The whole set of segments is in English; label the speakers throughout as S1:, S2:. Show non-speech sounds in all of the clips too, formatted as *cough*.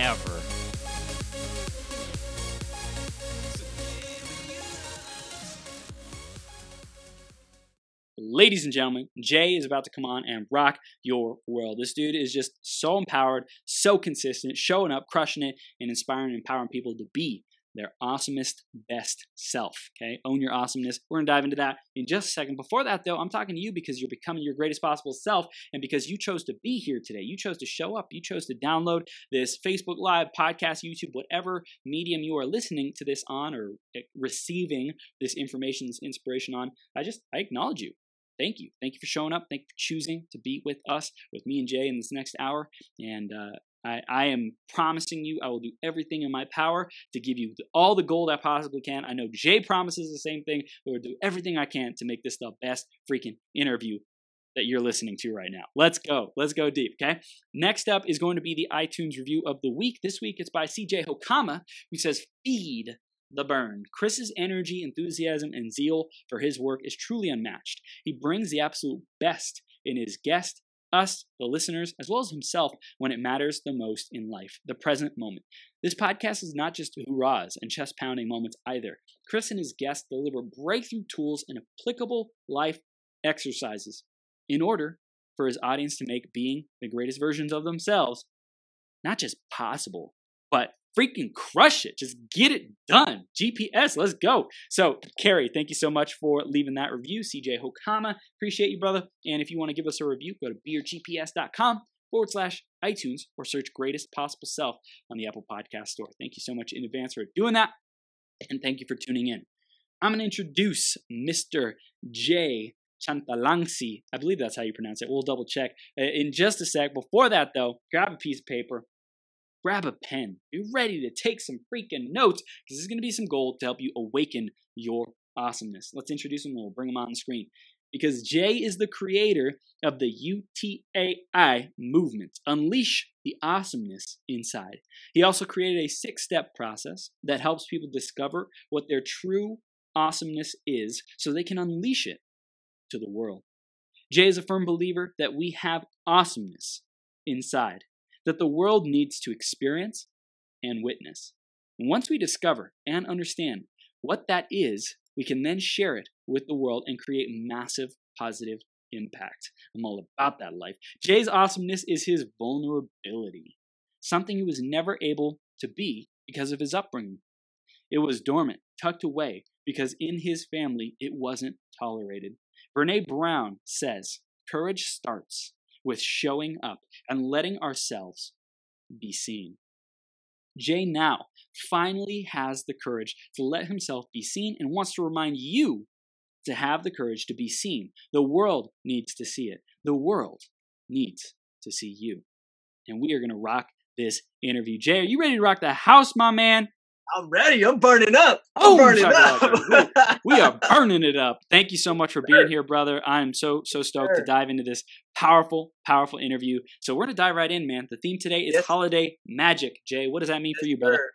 S1: ever. Ladies and gentlemen, Jay is about to come on and rock your world. This dude is just so empowered, so consistent, showing up, crushing it, and inspiring and empowering people to be their awesomest, best self. Okay, own your awesomeness. We're gonna dive into that in just a second. Before that, though, I'm talking to you because you're becoming your greatest possible self, and because you chose to be here today. You chose to show up. You chose to download this Facebook Live, podcast, YouTube, whatever medium you are listening to this on or eh, receiving this information, this inspiration on. I just I acknowledge you thank you. Thank you for showing up. Thank you for choosing to be with us, with me and Jay in this next hour. And uh, I, I, am promising you, I will do everything in my power to give you all the gold I possibly can. I know Jay promises the same thing. But we'll do everything I can to make this the best freaking interview that you're listening to right now. Let's go. Let's go deep, okay? Next up is going to be the iTunes review of the week. This week it's by CJ Hokama, who says, Feed the burn. Chris's energy, enthusiasm, and zeal for his work is truly unmatched. He brings the absolute best in his guest, us, the listeners, as well as himself when it matters the most in life, the present moment. This podcast is not just hurrahs and chest pounding moments either. Chris and his guests deliver breakthrough tools and applicable life exercises in order for his audience to make being the greatest versions of themselves not just possible, freaking crush it. Just get it done. GPS, let's go. So, Carrie, thank you so much for leaving that review. CJ Hokama, appreciate you, brother. And if you want to give us a review, go to beergps.com forward slash iTunes or search greatest possible self on the Apple Podcast Store. Thank you so much in advance for doing that. And thank you for tuning in. I'm going to introduce Mr. J. Chantalangsi. I believe that's how you pronounce it. We'll double check uh, in just a sec. Before that, though, grab a piece of paper, grab a pen. Be ready to take some freaking notes because this is going to be some gold to help you awaken your awesomeness. Let's introduce him and we'll bring him on the screen. Because Jay is the creator of the UTAI movement, Unleash the Awesomeness Inside. He also created a six step process that helps people discover what their true awesomeness is so they can unleash it to the world. Jay is a firm believer that we have awesomeness inside that the world needs to experience and witness. Once we discover and understand what that is, we can then share it with the world and create massive positive impact. I'm all about that life. Jay's awesomeness is his vulnerability, something he was never able to be because of his upbringing. It was dormant, tucked away, because in his family it wasn't tolerated. Brene Brown says, Courage starts with showing up and letting ourselves be seen. Jay now finally has the courage to let himself be seen and wants to remind you to have the courage to be seen. The world needs to see it. The world needs to see you. And we are going to rock this interview. Jay, are you ready to rock the house, my man?
S2: I'm ready. I'm burning up. I'm oh, burning
S1: up. we, we, are burning it up. Thank you so much for being here, brother. I'm so so stoked sure. to dive into this powerful, powerful interview. So we're gonna dive right in, man. The theme today is yes. holiday magic. Jay, what does that mean yes, for you, brother?
S2: Sir.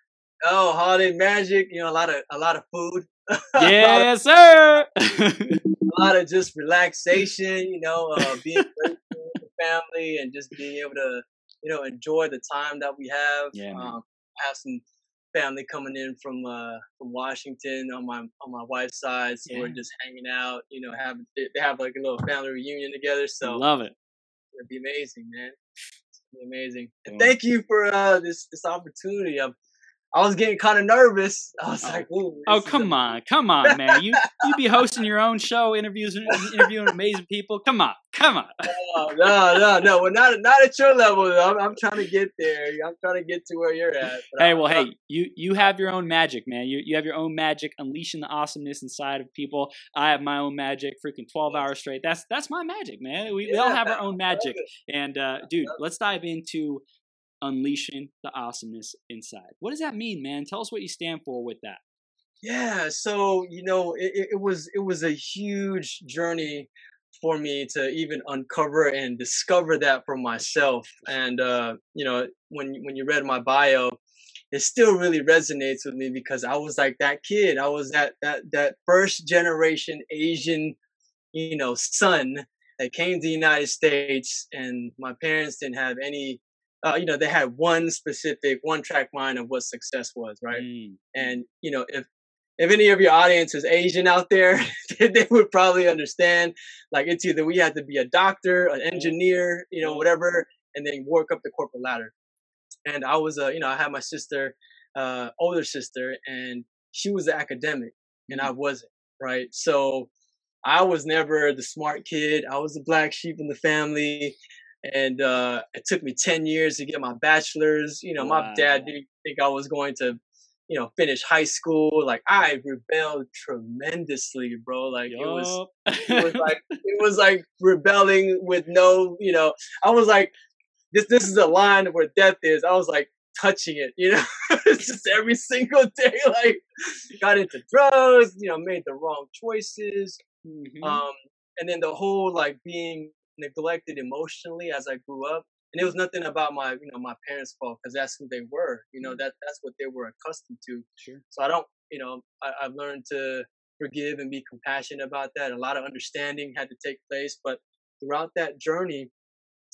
S2: Oh, holiday magic. You know, a lot of a lot of food. *laughs*
S1: yes, *laughs* sir.
S2: a lot of just relaxation. You know, uh, being *laughs* with the family and just being able to you know enjoy the time that we have. Yeah. Um, have some family coming in from uh from Washington on my on my wife's side, so yeah. we're just hanging out. You know, have they have like a little family reunion together. So
S1: love it.
S2: It'd be amazing, man. It'd be amazing. And thank you for uh this this opportunity. I'm I was getting kind of nervous. I was
S1: oh.
S2: like,
S1: "Oh, come on, come on, man! You you be hosting your own show, interviews, interviewing amazing people. Come on, come on."
S2: no, no, no, no. Well, not not at your level. I'm, I'm trying to get there. I'm trying to get to where you're at.
S1: Hey, well, hey, you you have your own magic, man. You you have your own magic, unleashing the awesomeness inside of people. I have my own magic, freaking twelve hours straight. That's that's my magic, man. We, yeah, we all have our own magic. *laughs* And uh, dude, let's dive into unleashing the awesomeness inside. What does that mean, man? Tell us what you stand for with that.
S2: Yeah, so you know, it, it was it was a huge journey for me to even uncover and discover that for myself. And uh, you know, when when you read my bio, it still really resonates with me because I was like that kid. I was that that that first generation Asian, you know, son that came to the United States, and my parents didn't have any. Uh, you know, they had one specific, one track mind of what success was, right? Mm. And you know, if if any of your audience is Asian out there, *laughs* they would probably understand. Like it's either we had to be a doctor, an engineer, you know, whatever, and then work up the corporate ladder. And I was a, you know, I had my sister, uh, older sister, and she was an academic, and I mm-hmm. wasn't, right? So I was never the smart kid. I was the black sheep in the family. And uh, it took me 10 years to get my bachelor's. You know, wow. my dad didn't think I was going to you know, finish high school. Like I rebelled tremendously, bro. Like it was, it was *laughs* like it was like rebelling with no, you know. I was like, this this is a line where death is. I was like touching it, you know. *laughs* it's just every single day, *laughs* like got into drugs, you know, made the wrong choices. Mm-hmm. Um, and then the whole like being neglected emotionally as I grew up and it was nothing about my you know my parents' fault because that's who they were. You know mm. that that's what they were accustomed to. Sure. So I don't you know I, I've learned to forgive and be compassionate about that. A lot of understanding had to take place, but throughout that journey,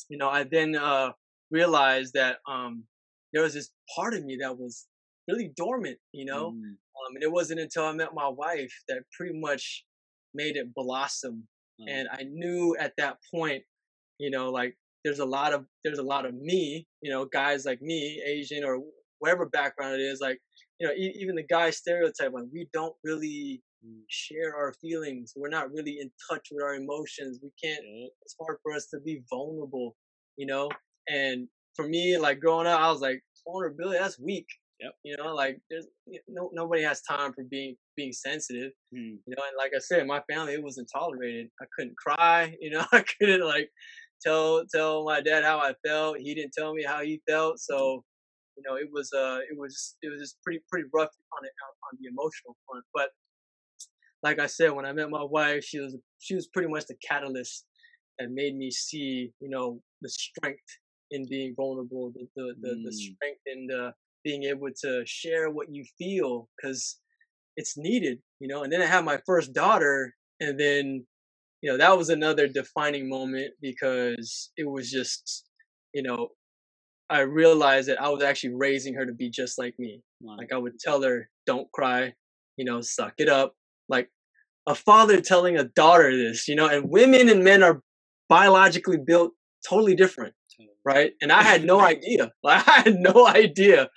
S2: you know, I then uh, realized that um, there was this part of me that was really dormant, you know, mm. um, and it wasn't until I met my wife that pretty much made it blossom. Mm. And I knew at that point, you know, like there's a lot of there's a lot of me, you know, guys like me, Asian or whatever background it is, like you know, e- even the guy stereotype, like we don't really share our feelings. We're not really in touch with our emotions. We can't. It's hard for us to be vulnerable, you know. And for me, like growing up, I was like vulnerability. That's weak. Yep. You know, like there's no nobody has time for being being sensitive. Hmm. You know, and like I said, my family it wasn't tolerated. I couldn't cry. *laughs* You know, I couldn't like tell tell my dad how I felt. He didn't tell me how he felt. So, you know, it was uh it was it was just pretty pretty rough on it on the emotional front. But like I said, when I met my wife, she was she was pretty much the catalyst that made me see, you know, the strength in being vulnerable, the the the, mm. the strength in the being able to share what you feel because it's needed, you know. And then I had my first daughter, and then you know, that was another defining moment because it was just, you know, I realized that I was actually raising her to be just like me. Wow. Like I would tell her, don't cry, you know, suck it up. Like a father telling a daughter this, you know, and women and men are biologically built totally different, right? And I had no *laughs* idea. Like *laughs* I had no idea.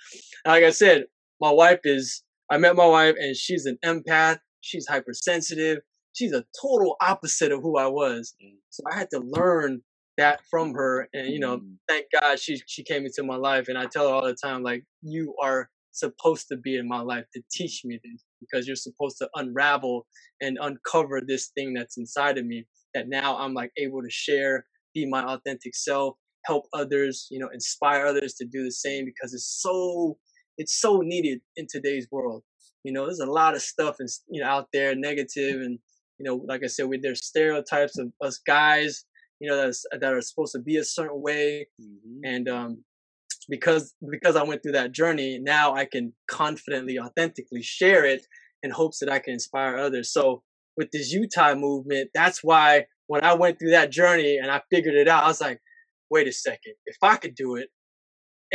S2: Like I said, my wife is, I met my wife and she's an empath. She's hypersensitive she's a total opposite of who I was. Mm. So I had to learn that from her. And, you know, mm. thank God she, she came into my life. And I tell her all the time, like, you are supposed to be in my life to teach me this because you're supposed to unravel and uncover this thing that's inside of me that now I'm like able to share, be my authentic self, help others, you know, inspire others to do the same because it's so, it's so needed in today's world. You know, there's a lot of stuff and you know out there negative and you know, like I said, with their stereotypes of us guys, you know, that's, that are supposed to be a certain way. Mm-hmm. And um, because because I went through that journey, now I can confidently, authentically share it in hopes that I can inspire others. So with this UTAI movement, that's why when I went through that journey and I figured it out, I was like, wait a second, if I could do it,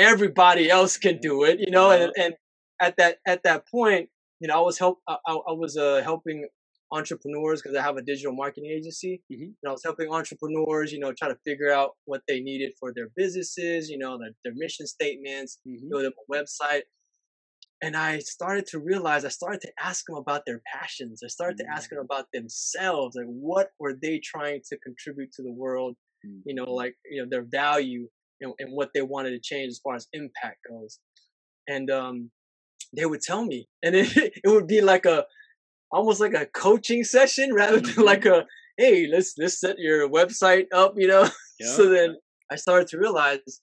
S2: everybody else can do it, you know. And, and at that at that point, you know, I was help I, I was uh, helping entrepreneurs because I have a digital marketing agency. Mm-hmm. And I was helping entrepreneurs, you know, try to figure out what they needed for their businesses, you know, their, their mission statements, mm-hmm. build up a website. And I started to realize, I started to ask them about their passions. I started mm-hmm. to ask them mm. about themselves. Like, what were they trying to contribute to the world? You know, like, you know, their value and, and what they wanted to change as far as impact goes. And, um, they would tell me, and *laughs* it, it would be like a almost like a coaching session *laughs* rather than mm-hmm. like a hey let's let's set your website up you know *laughs* so then i started to realize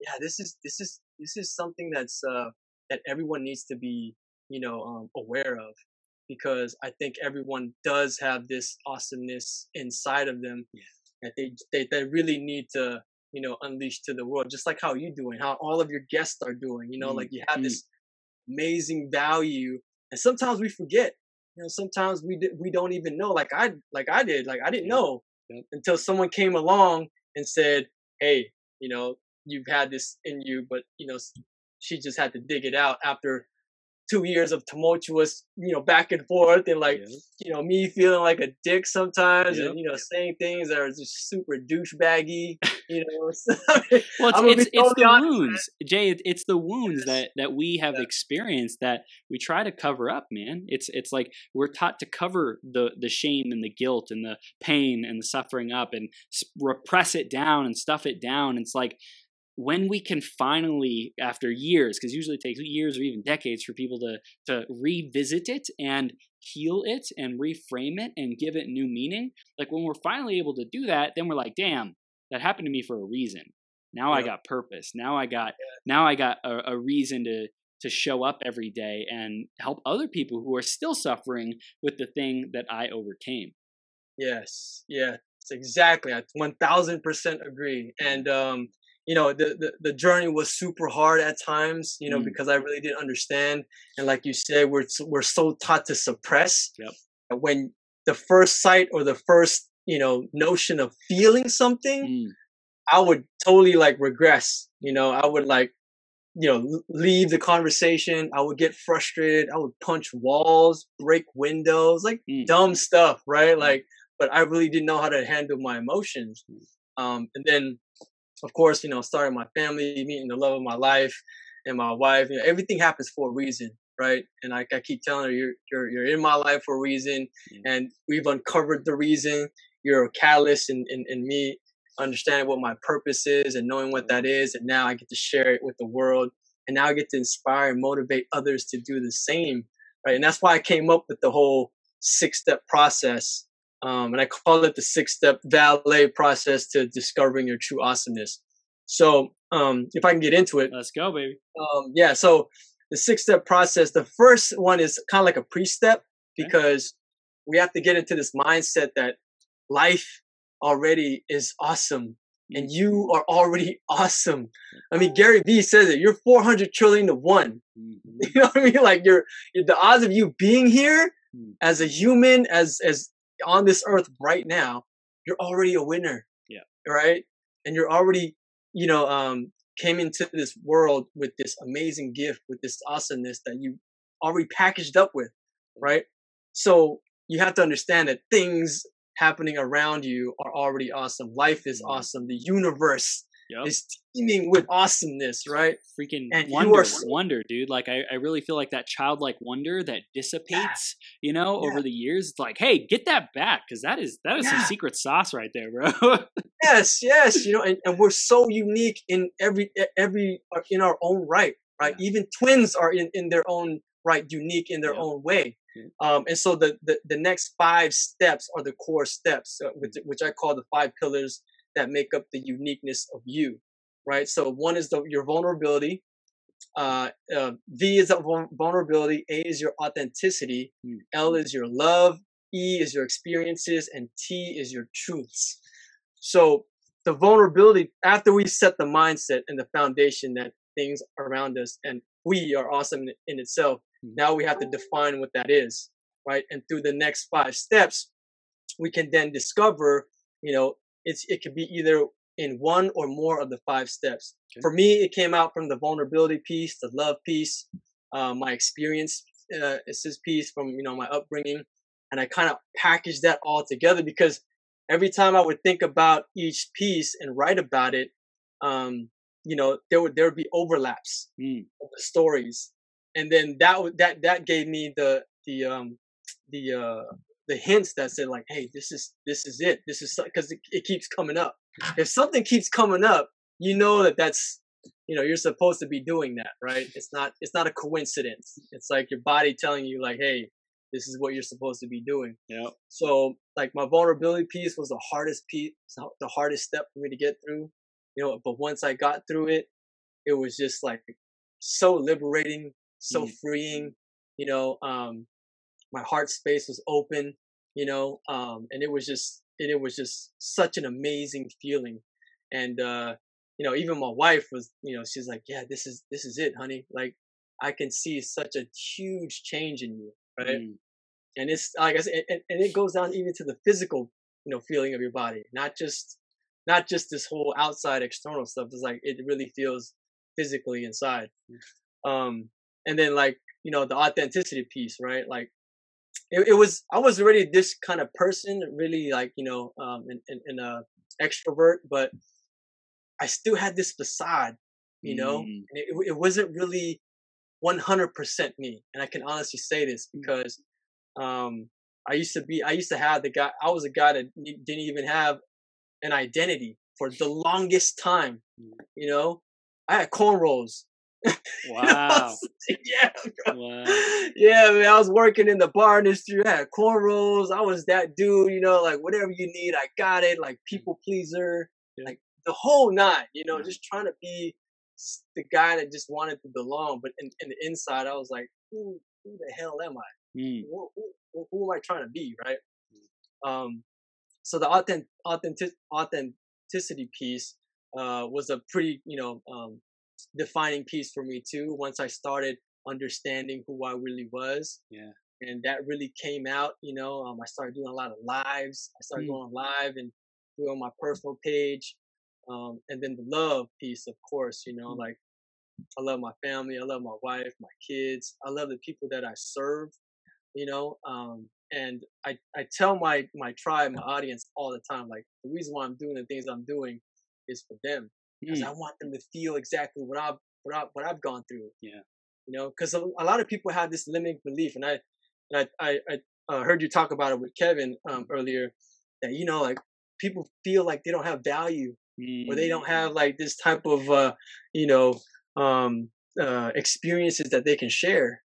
S2: yeah, this is this is this is something that's uh, that everyone needs to be you know um, aware of because I think everyone does have this awesomeness inside of them yeah. that they, they they really need to you know unleash to the world just like how you're doing how all of your guests are doing you know mm like you have mm this amazing value and sometimes we forget you know sometimes we we don't even know like i like i did like i didn't know yep. until someone came along and said hey you know you've had this in you but you know she just had to dig it out after two years of tumultuous, you know, back and forth, and like, yeah. you know, me feeling like a dick sometimes, and you know, saying things that are just super douchebaggy. You *laughs* know, *laughs*
S1: well, it's it's, it's the wounds, Jay. It's the wounds that that we have yeah. experienced that we try to cover up, man. It's it's like we're taught to cover the the shame and the guilt and the pain and the suffering up and repress it down and stuff it down. It's like when we can finally, after years, because usually it takes years or even decades for people to to revisit it and heal it and reframe it and give it new meaning, like when we're finally able to do that, then we're like, damn, that happened to me for a reason. Now I got purpose. Now I got now I got a, a reason to to show up every day and help other people who are still suffering with the thing that I overcame.
S2: Yes, yeah, exactly. I one thousand percent agree. And um, you know the, the, the journey was super hard at times you know mm. because i really didn't understand and like you said we're we're so taught to suppress
S1: yep.
S2: when the first sight or the first you know notion of feeling something mm. i would totally like regress you know i would like you know leave the conversation i would get frustrated i would punch walls break windows like mm. dumb stuff right mm. like but i really didn't know how to handle my emotions mm. um and then of course, you know, starting my family, meeting the love of my life and my wife, you know, everything happens for a reason, right? And I, I keep telling her, you're, you're, you're in my life for a reason. Mm-hmm. And we've uncovered the reason. You're a catalyst in, in, in me understanding what my purpose is and knowing what that is. And now I get to share it with the world. And now I get to inspire and motivate others to do the same, right? And that's why I came up with the whole six step process um, and I call it the six step valet process to discovering your true awesomeness. So, um, if I can get into it,
S1: let's go, baby.
S2: Um, yeah. So, the six step process, the first one is kind of like a pre step because we have to get into this mindset that life already is awesome and mm-hmm. you are already *laughs* awesome. I mean, Gary Vee says it. You're 400 trillion to one. *laughs* Mm-hmm. You know what I mean? Like you're, you're, the odds of you being here mm. as a human, as as on this earth right now, you're already a winner.
S1: Yeah.
S2: Right. And you're already, you know, um, came into this world with this amazing gift, with this awesomeness that you already packaged up with. Right. So you have to understand that things happening around you are already awesome. Life is mm-hmm. awesome. The universe yep. is teeming with awesomeness, right?
S1: Freaking and wonder, so, wonder, dude. Like I, I really feel like that childlike wonder that dissipates, yeah. you know, yeah. over the years. It's like, hey, get that back, because that is that is yeah. some secret sauce right there, bro.
S2: yes, yes, you know, and, and we're so unique in every every uh, in our own right, right? Even twins are in in their own right, unique in their own way. Um, and so the, the, the next five steps are the core steps, uh, which, which I call the five pillars that make up the uniqueness of you, right? So one is the, your vulnerability. Uh, uh, v is vulnerability. A is your authenticity. Mm. L is your love. E is your experiences, and T is your truths. So the vulnerability after we set the mindset and the foundation that things around us and we are awesome in, itself. Mm. Now we have to define what that is, right? And through the next five steps, we can then discover, you know, it's it could be either in one or more of the five steps. Okay. For me, it came out from the vulnerability piece, the love piece, uh, my experience uh, this piece from you know my upbringing, and I kind of packaged that all together because every time I would think about each piece and write about it, um, you know, there would there would be overlaps mm. of the stories, and then that would that that gave me the the um the uh the hints that said like, hey, this is this is it. This is because it, it keeps coming up. If something keeps coming up, you know that that's you know you're supposed to be doing that, right? It's not it's not a coincidence. It's like your body telling you like, hey, this is what you're supposed to be doing.
S1: Yeah.
S2: So like my vulnerability piece was the hardest piece, the hardest step for me to get through. You know, but once I got through it, it was just like so liberating, so mm. freeing. You know, um, my heart space was open. You know, um, and it was just it, it was just such an amazing feeling. And uh, you know, even my wife was, you know, she's like, "Yeah, this is this is it, honey. Like, I can see such a huge change in you, right?" Mm. And it's like I said, and, and it goes down even to the physical, you know, feeling of your body, not just not just this whole outside external stuff. It's like it really feels physically inside. Um, and then like you know the authenticity piece, right? Like it, it was I was already this kind of person, really like you know, um, in, in, in a extrovert, but I still had this facade, you know, mm. and it, it wasn't really 100% me. And I can honestly say this mm. because um, I used to be, I used to have the guy, I was a guy that didn't even have an identity for the longest time. Mm. You know, I had cornrows. *laughs*
S1: Wow.
S2: yeah. Wow. Yeah, man. I was working in the bar industry. I had cornrows. I was that dude, you know, like whatever you need, I got it. Like people pleaser, like the whole nine, you know, just trying to be the guy that just wanted to belong. But in, in the inside, I was like, who, who the hell am I? Mm. Who, who, who, am I trying to be, right? Um, so the authentic, authentic, authenticity piece uh, was a pretty, you know, um, defining piece for me too. Once I started understanding who I really was,
S1: yeah,
S2: and that really came out. You know, um, I started doing a lot of lives. I started mm. going live and doing my personal page, um, and then the love piece, of course. You know, mm. like I love my family. I love my wife, my kids. I love the people that I serve. You know, um, and I, I tell my my tribe, my audience all the time, like the reason why I'm doing the things I'm doing is for them because mm. I want them to feel exactly what I've what I what I've gone through.
S1: Yeah,
S2: you know, because a, a, lot of people have this limiting belief, and I and I I, I uh, heard you talk about it with Kevin um, earlier that you know like people feel like they don't have value mm. or they don't mm. have like this type of uh, you know um, uh, experiences that they can share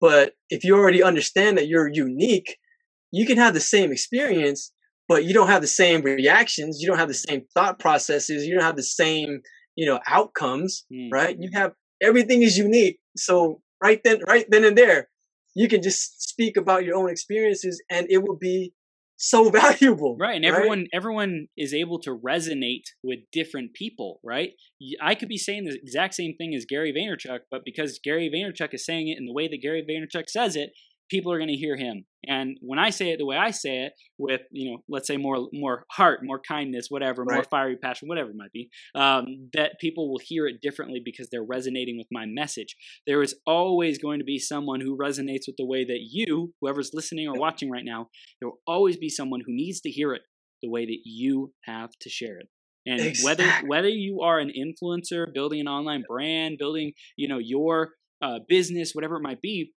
S2: but if you already understand that you're unique, you can have the same experience, but you don't have the same reactions. You don't have the same thought processes. You don't have the same, you know, outcomes, mm. right? You have everything is unique. So right then, right then and there, you can just speak about your own experiences and it will be so *laughs* valuable.
S1: Right. And everyone right? everyone is able to resonate with different people, right? I could be saying the exact same thing as Gary Vaynerchuk, but because Gary Vaynerchuk is saying it in the way that Gary Vaynerchuk says it, people are going to hear him. And when I say it the way I say it, with you know, let's say more more heart, more kindness, whatever, right. more fiery passion, whatever it might be, um, that people will hear it differently because they're resonating with my message. There is always going to be someone who resonates with the way that you, whoever's listening or watching right now, there will always be someone who needs to hear it the way that you have to share it. And exactly. whether whether you are an influencer, building an online brand, building you know your uh, business, whatever it might be,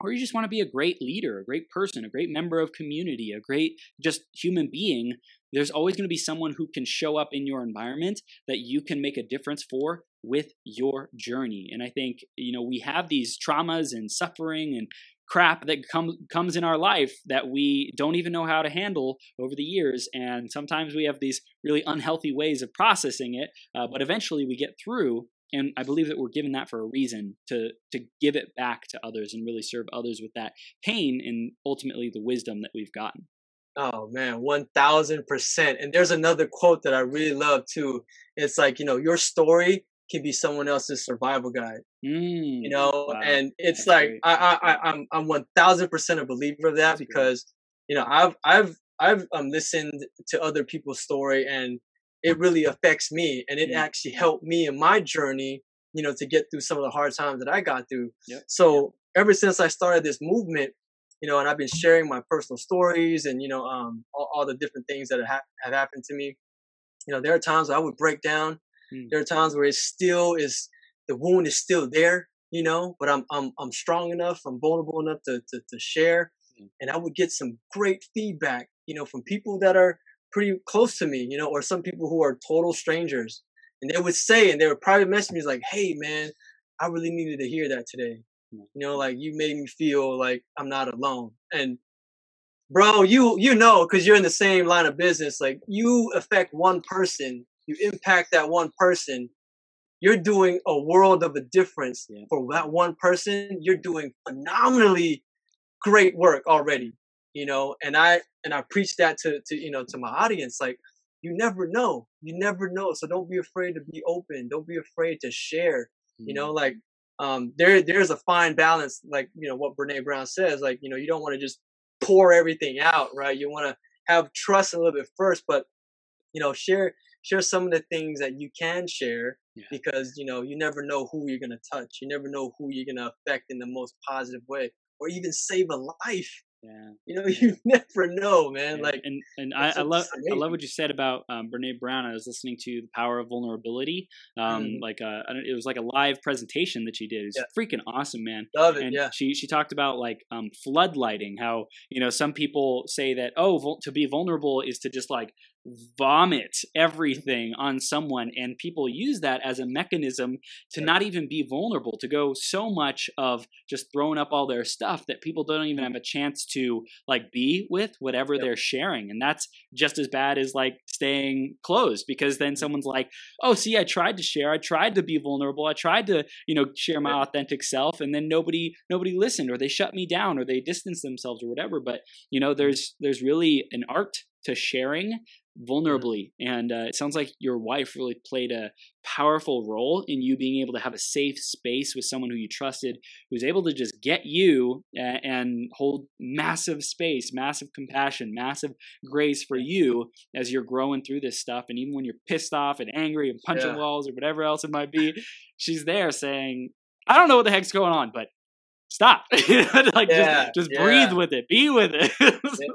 S1: or you just want to be a great leader, a great person, a great member of community, a great just human being, there's always going to be someone who can show up in your environment that you can make a difference for with your journey. And I think, you know, we have these traumas and suffering and crap that comes comes in our life that we don't even know how to handle over the years and sometimes we have these really unhealthy ways of processing it uh, but eventually we get through and I believe that we're given that for a reason to to give it back to others and really serve others with that pain and ultimately the wisdom that we've gotten.
S2: Oh man, one thousand percent. And there's another quote that I really love too. It's like you know your story can be someone else's survival guide.
S1: Mm,
S2: you know, wow. and it's That's like I I I'm I'm one thousand percent a believer of that That's because great. you know I've I've I've um, listened to other people's story and it really affects me and it mm. actually helped me in my journey you know to get through some of the hard times that i got through
S1: yep.
S2: so yep. ever since i started this movement you know and i've been sharing my personal stories and you know um, all, all the different things that have, have happened to me you know there are times i would break down mm. there are times where it still is the wound is still there you know but i'm i'm, I'm strong enough i'm vulnerable enough to, to, to share mm. and i would get some great feedback you know from people that are pretty close to me, you know, or some people who are total strangers. And they would say, and they would probably message me like, hey, man, I really needed to hear that today. Mm. You know, like you made me feel like I'm not alone. And bro, you you know, because you're in the same line of business, like you affect one person, you impact that one person, you're doing a world of a difference yeah. for that one person. You're doing phenomenally great work already, you know. And I and I preach that to to you know to my audience, like you never know, you never know. So don't be afraid to be open. Don't be afraid to share. Mm-hmm. You know, like um, there there's a fine balance, like you know what Brene Brown says, like you know you don't want to just pour everything out, right? You want to have trust a little bit first, but you know share share some of the things that you can share yeah. because you know you never know who you're gonna touch you never know who you're gonna affect in the most positive way or even save a life yeah. You know, *laughs* you never know, man. Yeah. Like,
S1: and and I, I, love I love what you said about um, Brene Brown. I was listening to the power of vulnerability. Um, mm. like uh, it was like a live presentation that she did. It was yeah. freaking awesome, man.
S2: Love it.
S1: And
S2: yeah.
S1: She she talked about like um, floodlighting. How you know some people say that oh vul- to be vulnerable is to just like vomit everything on someone and people use that as a mechanism to not even be vulnerable to go so much of just throwing up all their stuff that people don't even mm-hmm. have a chance to like be with whatever yep. they're sharing and that's just as bad as like staying closed because then mm-hmm. someone's like oh see i tried to share i tried to be vulnerable i tried to you know share my yep. authentic self and then nobody nobody listened or they shut me down or they distanced themselves or whatever but you know mm-hmm. there's there's really an art to sharing vulnerably. And uh, it sounds like your wife really played a powerful role in you being able to have a safe space with someone who you trusted, who's able to just get you and, hold massive space, massive compassion, massive grace for you as you're growing through this stuff. And even when you're pissed off and angry and punching yeah. walls or whatever else it might be, she's there saying, I don't know what the heck's going on, but stop. *laughs* Like yeah, just, just yeah. breathe with it. Be with it.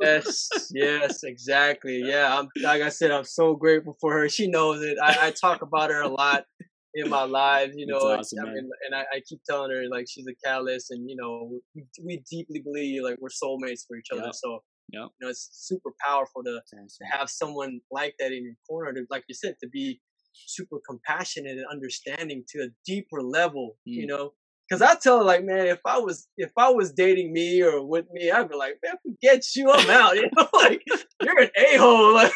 S2: Yes yes exactly. Yeah. I'm like i said i'm so grateful for her. She knows it. I, I talk about her a lot in my lives you know awesome, I mean, and I, I, keep telling her like she's a catalyst and you know we, we deeply believe like we're soulmates for each other. Yep. so yep. you know it's super powerful to, to have someone like that in your corner to like you said to be super compassionate and understanding to a deeper level mm. you know Cause I tell her like, man, if I was if I was dating me or with me, I'd be like, man, forget you, I'm out. *laughs* You know, like you're an a hole, *laughs* like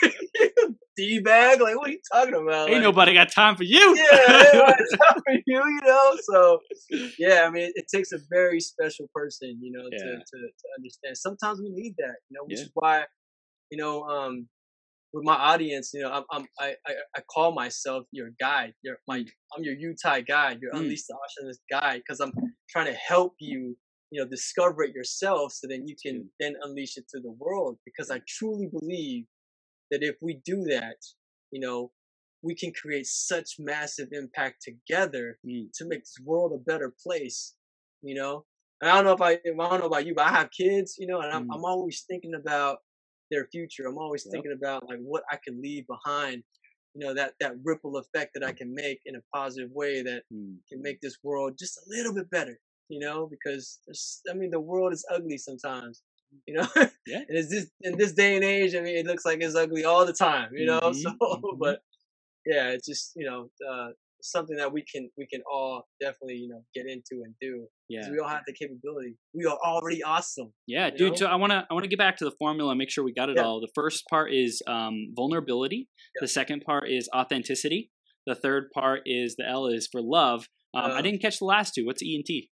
S2: *laughs* d bag. Like, what are you talking about?
S1: Ain't
S2: like,
S1: nobody got time for you.
S2: Yeah, time for you. You know, so yeah, I mean, it takes a very special person, you know, yeah. to, to, to understand. Sometimes we need that, you know, which yeah. is why, you know, um, with my audience, you know, I'm, I'm I, I, I call myself your guide. You're my I'm your UTAI guide. You're mm. Unleash the Awesomeness guide because I'm trying to help you, you know, discover it yourself so then you can then unleash it to the world. Because I truly believe that if we do that, you know, we can create such massive impact together mm. to make this world a better place. You know, and I don't know if I, I don't know about you, but I have kids, you know, and I'm, mm. I'm always thinking about their future. I'm always yep. thinking about like what I can leave behind. You know that that ripple effect that I can make in a positive way that mm. can make this world just a little bit better. You know, because I mean the world is ugly sometimes. You know, *laughs* yeah. and it's this in this day and age. I mean, it looks like it's ugly all the time. You know, *laughs* mm-hmm. so mm-hmm. but yeah, it's just you know uh, something that we can we can all definitely you know get into and do. Yeah, we all have the capability. We are already awesome.
S1: Yeah, dude. Know? So I wanna I wanna get back to the formula and make sure we got it yeah. all. The first part is um, vulnerability. Yeah. The second part is authenticity. The third part is the L is for love. Um, uh, I didn't catch the last two. What's E and T?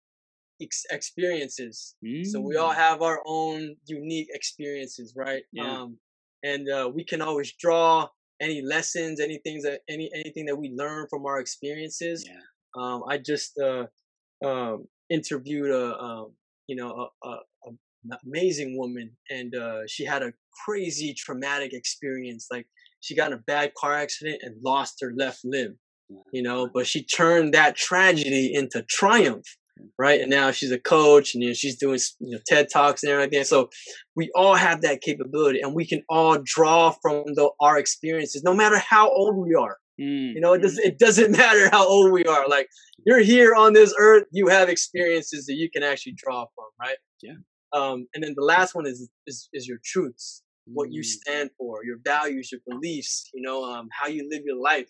S2: Ex- experiences. Mm. So we all mm. have our own unique experiences, right? Yeah. Um, and uh, we can always draw any lessons, anything that any anything that we learn from our experiences. Yeah. Um, I just uh, um, interviewed a um, you know a, a, a, an amazing woman, and uh, she had a crazy traumatic experience. Like she got in a bad car accident and lost her left limb. You know, but she turned that tragedy into triumph right? And now she's a coach, and you know, she's doing you know TED talks and everything. So we all have that capability, and we can all draw from the, our experiences, no matter how old we are. Mm. You know, it doesn't it doesn't *laughs* matter how old we are. Like you're here on this earth, you have experiences that you can actually draw from, right?
S1: Yeah.
S2: Um, and then the last one is is, is your truths, what you mm. stand for, your values, your beliefs. You know, um, how you live your life.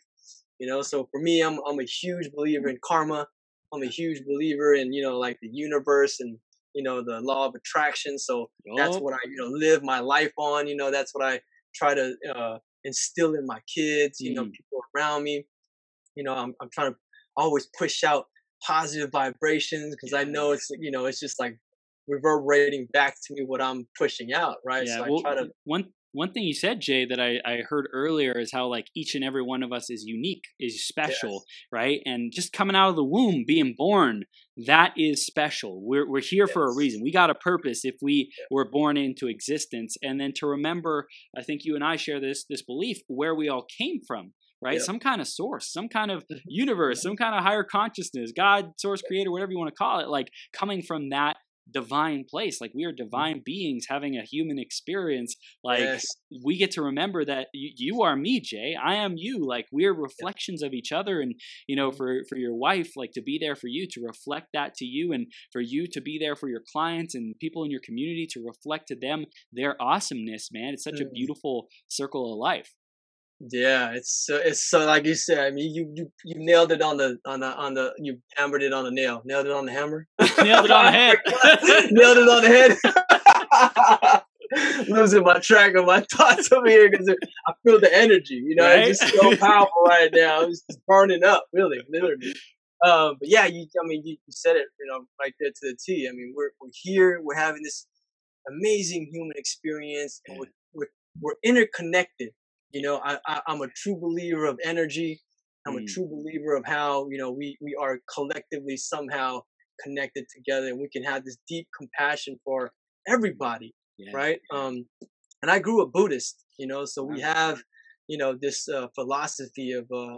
S2: You know, so for me, I'm I'm a huge believer in karma. I'm a huge believer in you know like the universe and you know the law of attraction. So that's what I you know live my life on. You know that's what I try to uh, instill in my kids. You mm. know people around me. You know I'm I'm trying to always push out positive vibrations because I know it's you know it's just like reverberating back to me what I'm pushing out, right?
S1: Yeah, so I well, try to one one thing you said, Jay, that I, I heard earlier is how like each and every one of us is unique, is special, yes. right? And just coming out of the womb, being born, that is special. We're we're here yes. for a reason. We got a purpose if we were born into existence. And then to remember, I think you and I share this this belief where we all came from right? Yep. Some kind of source, some kind of *laughs* mm-hmm. universe, some kind of higher consciousness, God, source, creator, whatever you want to call it, like coming from that divine place like we are mm-hmm. divine beings having a human experience like yes. we get to remember that you, you, are me jay i am you like we're reflections yeah. of each other and you know mm-hmm. for for your wife like to be there for you to reflect that to you and for you to be there for your clients and people in your community to reflect to them their awesomeness man it's such mm. a beautiful circle of life
S2: yeah, it's so it's so like you said. I mean, you you you nailed it on the on the on the you hammered it on the nail. Nailed it on the hammer.
S1: nailed it on the head. *laughs*
S2: nailed it on the head. *laughs* Losing my track of my thoughts over here because I feel the energy. You know, right? it's just so *laughs* powerful right now. It's just burning up, really, literally. Um, but yeah, you. I mean, you, you said it. You know, right there to the T. I mean, we're we're here. We're having this amazing human experience, and we're we're, we're interconnected you know, I, I am a true believer of energy. I'm mm. a true believer of how you know we we are collectively somehow connected together, and we can have this deep compassion for everybody, yeah. right? Um, and I grew up Buddhist, you know, so we have you know this uh, philosophy of uh,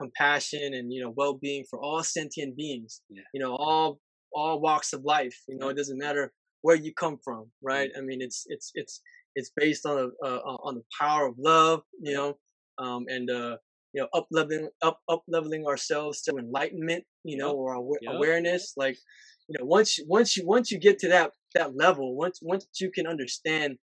S2: compassion and you know well-being for all sentient beings yeah. you know all all walks of life you know it doesn't matter where you come from right mm. i mean it's it's it's it's based on a, uh, on the power of love, you know, um, and uh, you know, up leveling, up up leveling ourselves to enlightenment, you know, or aw- yep. awareness. Like, you know, once once you once you get to that that level, once once you can understand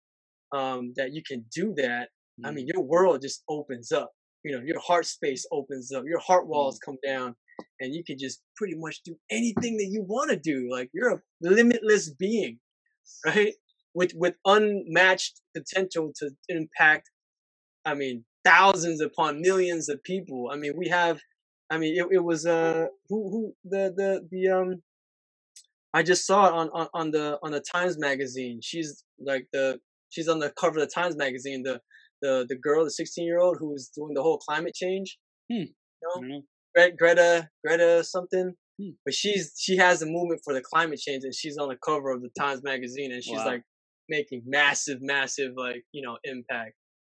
S2: um, that you can do that, mm. I mean, your world just opens up. You know, your heart space opens up, your heart walls mm. come down, and you can just pretty much do anything that you want to do. Like you're a limitless being, right? With with unmatched potential to impact. I mean, thousands upon millions of people. I mean, we have. I mean, it, it was uh who who the the the um. I just saw it on, on, on the on the Times magazine. She's like the she's on the cover of the Times magazine. The the the girl, the sixteen year old who's doing the whole climate change.
S1: Hmm. You
S2: know? Gre- Greta Greta something. Hmm. But she's she has a movement for the climate change, and she's on the cover of the Times magazine, and she's wow. like making massive, massive like you know impact.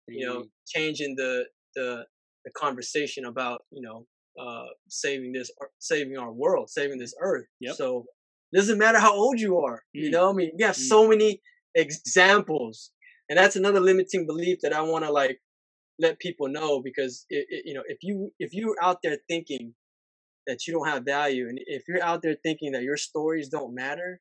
S2: Mm-hmm. You know, mm-hmm. changing the the the conversation about you know uh, saving this saving our world, saving this earth. Yep. So it doesn't matter how old you are. Mm. You know, I mean, you have mm. so many examples, and that's another limiting belief that I want to like let people know because it, it, you know if you if you're out there thinking that you don't have value and if you're out there thinking that your stories don't matter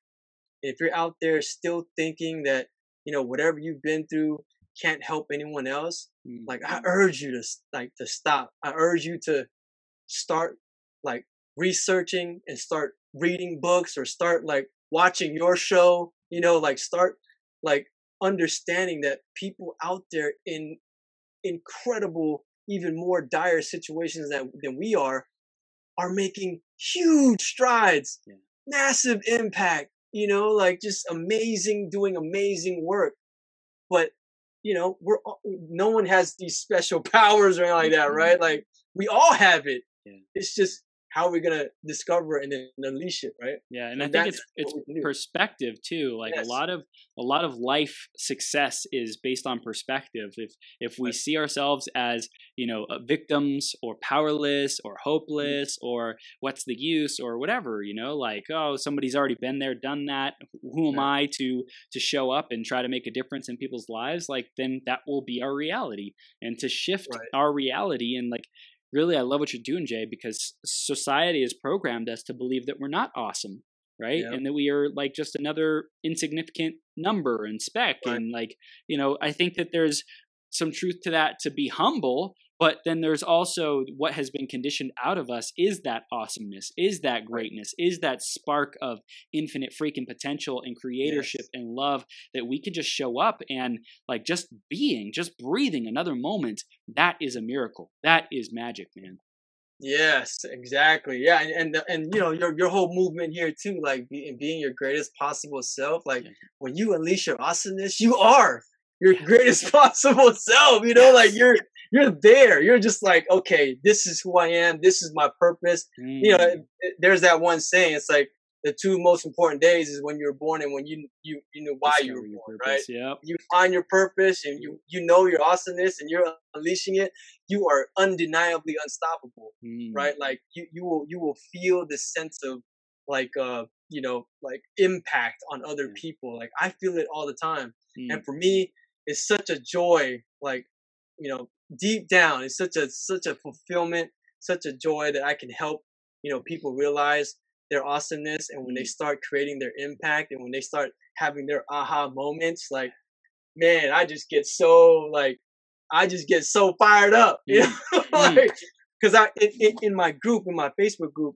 S2: if you're out there still thinking that you know whatever you've been through can't help anyone else mm-hmm. like i urge you to like to stop i urge you to start like researching and start reading books or start like watching your show you know like start like understanding that people out there in incredible even more dire situations that, than we are are making huge strides yeah. massive impact you know, like just amazing, doing amazing work. But, you know, we're, no one has these special *laughs* powers or anything like that, right? Mm-hmm. Like we all have it. Yeah. It's just how are we gonna discover and then unleash it right
S1: yeah and, and i think it's it's perspective too like yes. a lot of a lot of life success is based on perspective if if we right. see ourselves as you know uh, victims or powerless or mm-hmm. hopeless mm-hmm. or what's the use or whatever you know like oh somebody's already been there done that who am i to to show up and try to make a difference in people's lives like then that will be our reality and to shift right. our reality and like really, I love what you're doing, Jay, because society has programmed us to believe that we're not awesome, right? Yeah. And that we are like just another insignificant number and speck. Right. And like, you know, I think that there's some truth to that to be humble, but then there's also what has been conditioned out of us is that awesomeness, is that greatness, is that spark of infinite freaking potential and creatorship yes. and love that we could just show up and like just being, just breathing another moment. That is a miracle. That is magic, man.
S2: Yes, exactly. Yeah, and and, and you know your your whole movement here too, like be, being your greatest possible self. Like when you unleash your awesomeness, you are your greatest *laughs* possible self. You know, like you're you're there. You're just like, okay, this is who I am. This is my purpose. Mm. You know, mm. there's that one saying. It's like the two most important days is when you were born and when you you you know why you were born, right?
S1: Yep.
S2: You find your purpose and you you know your awesomeness and you're unleashing it. You are undeniably unstoppable, mm. right? Like you you will you will feel this sense of like uh you know like impact on other mm. people. Like I feel it all the time, mm. and for me, it's such a joy. Like you know, deep down, it's such a such a fulfillment, such a joy that I can help you know people realize their awesomeness and when they start creating their impact and when they start having their aha moments like man i just get so like i just get so fired up *laughs* you know *laughs* mm. like because i in, in, my group in my facebook group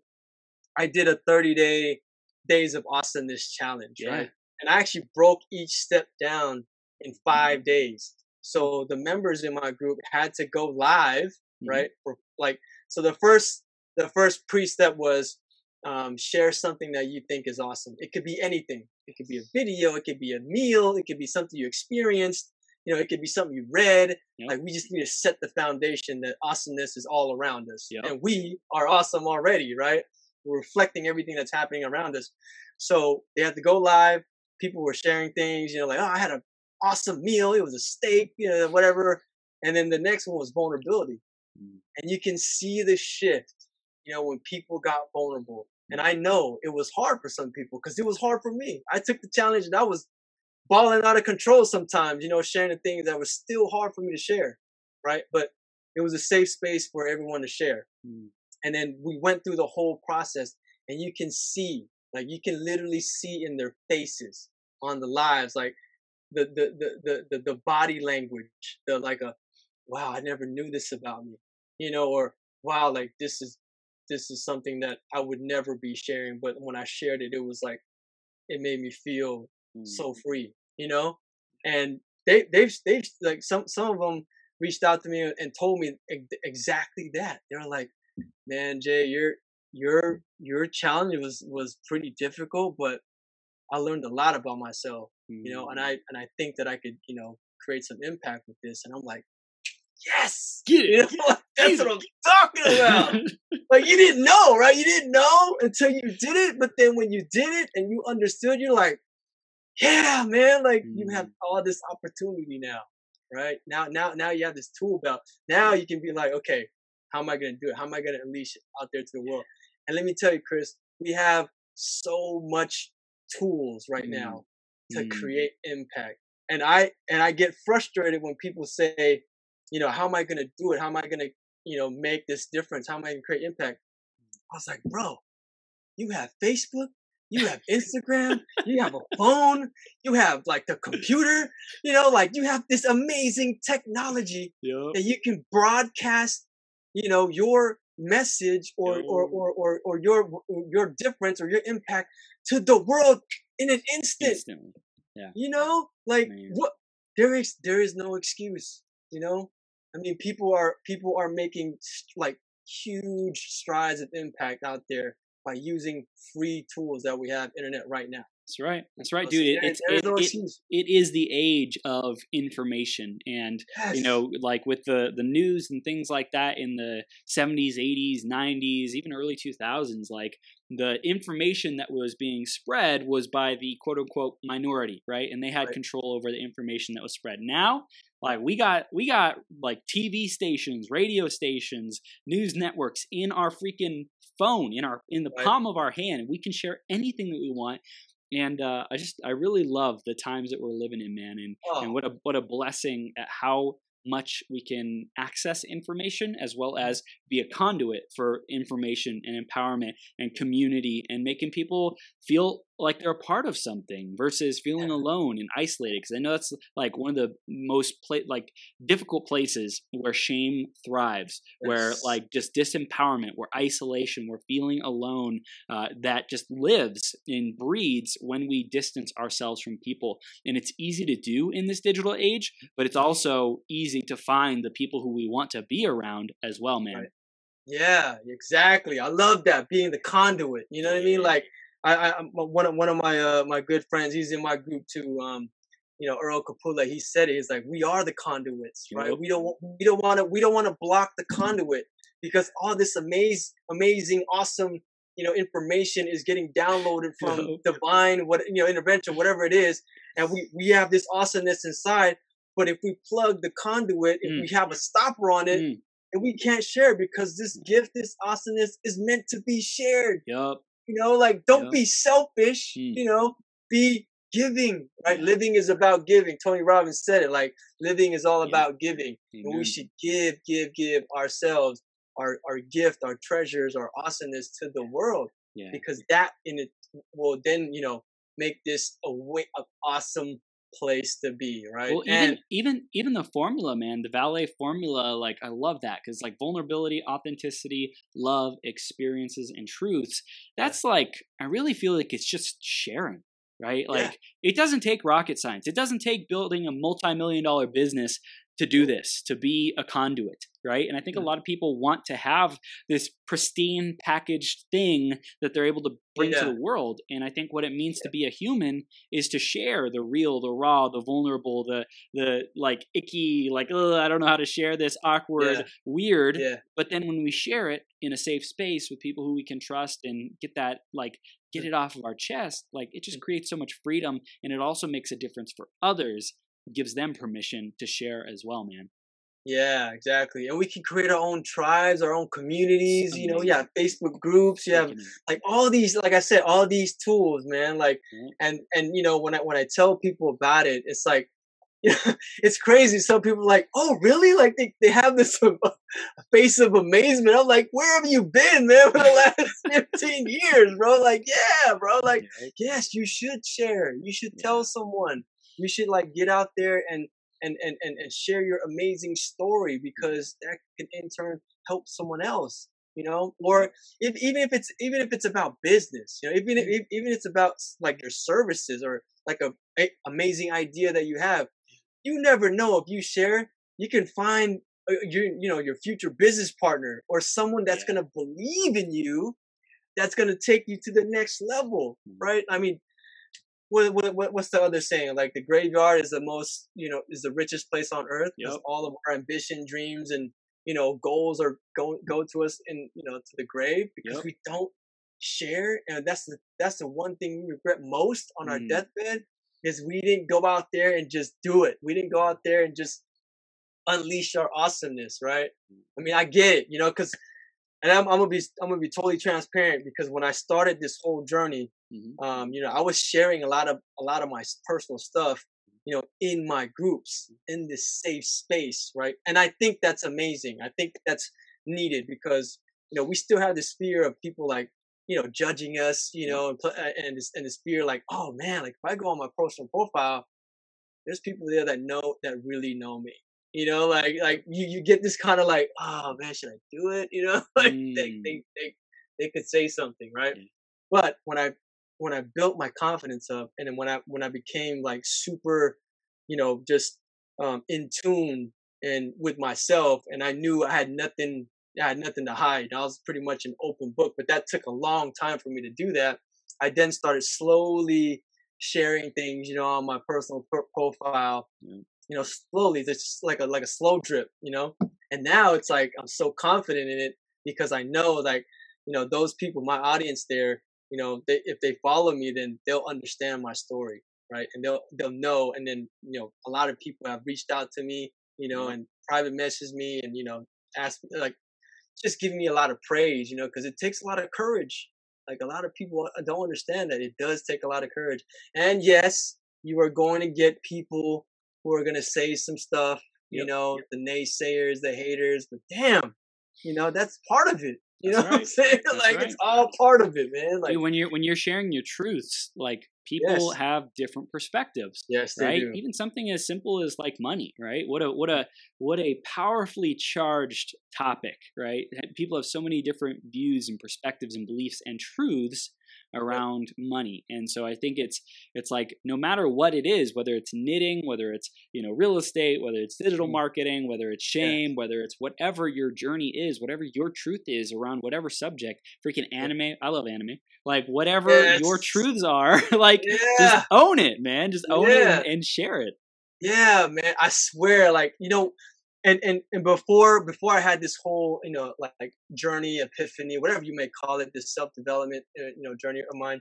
S2: i did a 30 day days of awesomeness challenge yeah. right and i actually broke each step down in five mm-hmm. days so the members in my group had to go live mm-hmm. right for like so the first the first pre-step was um, share something that you think is awesome. It could be anything. It could be a video. It could be a meal. It could be something you experienced. You know, it could be something you read. Yep. Like we just need to set the foundation that awesomeness is all around us, yep. and we are awesome already, right? We're reflecting everything that's happening around us. So they had to go live. People were sharing things, you know, like, oh, I had an awesome meal. It was a steak, you know, whatever. And then the next one was vulnerability. Mm. And you can see the shift, you know, when people got vulnerable and I know it was hard for some people because it was hard for me. I took the challenge and I was balling out of control sometimes, you know, sharing the things that were still hard for me to share, right? But it was a safe space for everyone to share. Mm. And then we went through the whole process and you can see, like you can literally see in their faces on the lives, like the the the the the, body language, the like a wow, I never knew this about me. You know, or wow, like this is this is something that I would never be sharing. But when I shared it, it was like it made me feel mm. so free, you know. And they they've they've like some some of them reached out to me and told me exactly that. They're like, "Man, Jay, your your your challenge was was pretty difficult, but I learned a lot about myself. You know. And mm. I and I think that I could, you know, create some impact with this." And I'm like, yes,
S1: get it. *laughs* You know,
S2: that's what I'm talking about. *laughs* like you didn't know, right? You didn't know until you did it. But then when you did it and you understood, you're like, yeah, man, like mm. you have mm. all this opportunity now, right? Now, now, now you have this tool belt. Now you can be like, okay, how am I gonna do it? How am I gonna unleash it out there to the world? And let me tell you, Chris, we have so much tools right mm. now to mm. create impact. And I and I get frustrated when people say, you know, how am I going to do it? How am I going to, you know, make this difference? How am I going to create impact? I was like, bro, you have Facebook, you have Instagram, you have a phone, you have like the computer, you know, like you have this amazing technology yep. that you can broadcast, you know, your message or, or, or, or, or your, your difference or your impact to the world in an instant. Instantly. Yeah. You know, like Amazing. what there is, there is no excuse, you know, I mean, people are people are making like huge strides of impact out there by using free tools that we have internet right now.
S1: That's right. That's right, dude. It, it's, it, it, it is the age of information, and yes. you know, like with the the news and things like that in the seventies, eighties, nineties, even early two thousands. Like the information that was being spread was by the quote unquote minority, right? And they had right. control over the information that was spread. Now like we got we got like TV stations, radio stations, news networks in our freaking phone, in our in the right. palm of our hand. We can share anything that we want. And uh, I just I really love the times that we're living in, man, and oh. and what a what a blessing at how much we can access information as well as be a conduit for information and empowerment and community and making people feel like they're a part of something versus feeling alone and isolated because i know that's like one of the most pla- like difficult places where shame thrives yes. where like just disempowerment where isolation where feeling alone uh, that just lives and breeds when we distance ourselves from people and it's easy to do in this digital age but it's also easy to find the people who we want to be around as well man right.
S2: Yeah, exactly. I love that being the conduit. You know what I mean? Like I, I one of one of my uh my good friends, he's in my group too. Um, you know, Earl Capula, he said it. He's like, we are the conduits, right? Yep. We don't we don't want to we don't want to block the conduit because all this amazing, amazing, awesome, you know, information is getting downloaded *laughs* from divine, what you know, intervention, whatever it is, and we we have this awesomeness inside. But if we plug the conduit, if mm. we have a stopper on it, mm. and we can't share because this gift, this awesomeness, is meant to be shared.
S1: Yup.
S2: You know, like don't yep. be selfish. You know, be giving, right? Living is about giving. Tony Robbins said it like living is all about giving. And we should give, give, give ourselves, our, our gift, our treasures, our awesomeness to the world. Yeah. Because that in it will then, you know, make this a way of awesome place to be, right?
S1: Well, even and, even even the formula, man, the valet formula, like I love that because like vulnerability, authenticity, love, experiences, and truths. That's like I really feel like it's just sharing right? Like yeah. it doesn't take rocket science. It doesn't take building a multi-million dollar business to do this, to be a conduit, right? And I think a lot of people want to have this pristine packaged thing that they're able to bring yeah. to the world. And I think what it means yeah. to be a human is to share the real, the raw, the vulnerable, the the like icky, like I don't know how to share this, awkward, yeah. weird. But then when we share it in a safe space with people who we can trust and get that like get it off of our chest, like it just creates so much freedom and it also makes a difference for others, gives them permission to share as well, man.
S2: Yeah, exactly. And we can create our own tribes, our own communities, you know, yeah, Facebook groups, you have like all these like I said, all these tools, man. Like and and you know, when I when I tell people about it, it's like *laughs* it's crazy. Some people are like, oh, really? Like they, they have this *laughs* face of amazement. I'm like, where have you been, man, for the *laughs* last 15 years, bro? Like, yeah, bro. Like, yes, you should share. You should tell someone. You should like get out there and and and and, and share your amazing story because that can in turn help someone else you know or if, even if it's even if it's about business you know even if, even if it's about like your services or like a, a amazing idea that you have you never know if you share, you can find uh, your, you know, your future business partner or someone that's yeah. going to believe in you, that's going to take you to the next level, mm-hmm. right? I mean, what, what, what's the other saying? Like the graveyard is the most, you know, is the richest place on earth because yep. all of our ambition, dreams, and you know, goals are go go to us in, you know, to the grave because yep. we don't share, and that's the that's the one thing we regret most on mm. our deathbed is we didn't go out there and just do it. We didn't go out there and just unleash our awesomeness, right? I mean, I get it, you know, because and I'm, I'm, gonna be I'm gonna be totally transparent because when I started this whole journey, mm-hmm. um, you know, I was sharing a lot of a lot of my personal stuff, you know, in my groups in this safe space, right? And I think that's amazing. I think that's needed because you know we still have this fear of people like you know, judging us, you know, and, uh, and this, and this fear like, oh man, like if I go on my personal profile, there's people there that know, that really know me. You know, like, like you, you get this kind of like, oh man, should I do it? You know, *laughs* like mm. they, they, they, they could say something, right? Mm. But when I, when I built my confidence up and then when I, when I became like super, you know, just, um, in tune and with myself and I knew I had nothing I had nothing to hide. I was pretty much an open book, but that took a long time for me to do that. I then started slowly sharing things, you know, on my personal profile. You know, slowly, just like a like a slow drip, you know. And now it's like I'm so confident in it because I know, like, you know, those people, my audience there, you know, they, if they follow me, then they'll understand my story, right? And they'll they'll know. And then, you know, a lot of people have reached out to me, you know, and private message me, and you know, ask like just giving me a lot of praise, you know, because it takes a lot of courage. Like a lot of people uh, don't understand that it does take a lot of courage. And yes, you are going to get people who are going to say some stuff, you yep. know, the naysayers, the haters, but damn, you know, that's part of it. You know right. what I'm saying? *laughs* That's like right. it's all part of it, man. Like
S1: when you're when you're sharing your truths, like people yes. have different perspectives.
S2: Yes,
S1: right.
S2: Do.
S1: Even something as simple as like money, right? What a what a what a powerfully charged topic, right? People have so many different views and perspectives and beliefs and truths. Around money. And so I think it's it's like no matter what it is, whether it's knitting, whether it's you know real estate, whether it's digital mm-hmm. marketing, whether it's shame, whether it's whatever your journey is, whatever your truth is around whatever subject, freaking anime. I love anime. Like whatever yes. your truths are, *laughs* like yeah. just own it, man. Just own yeah. it and share it.
S2: Yeah, man. I swear, like you know, and and and before before I had this whole you know like, like journey, epiphany, whatever you may call it, this self development uh, you know journey of mine.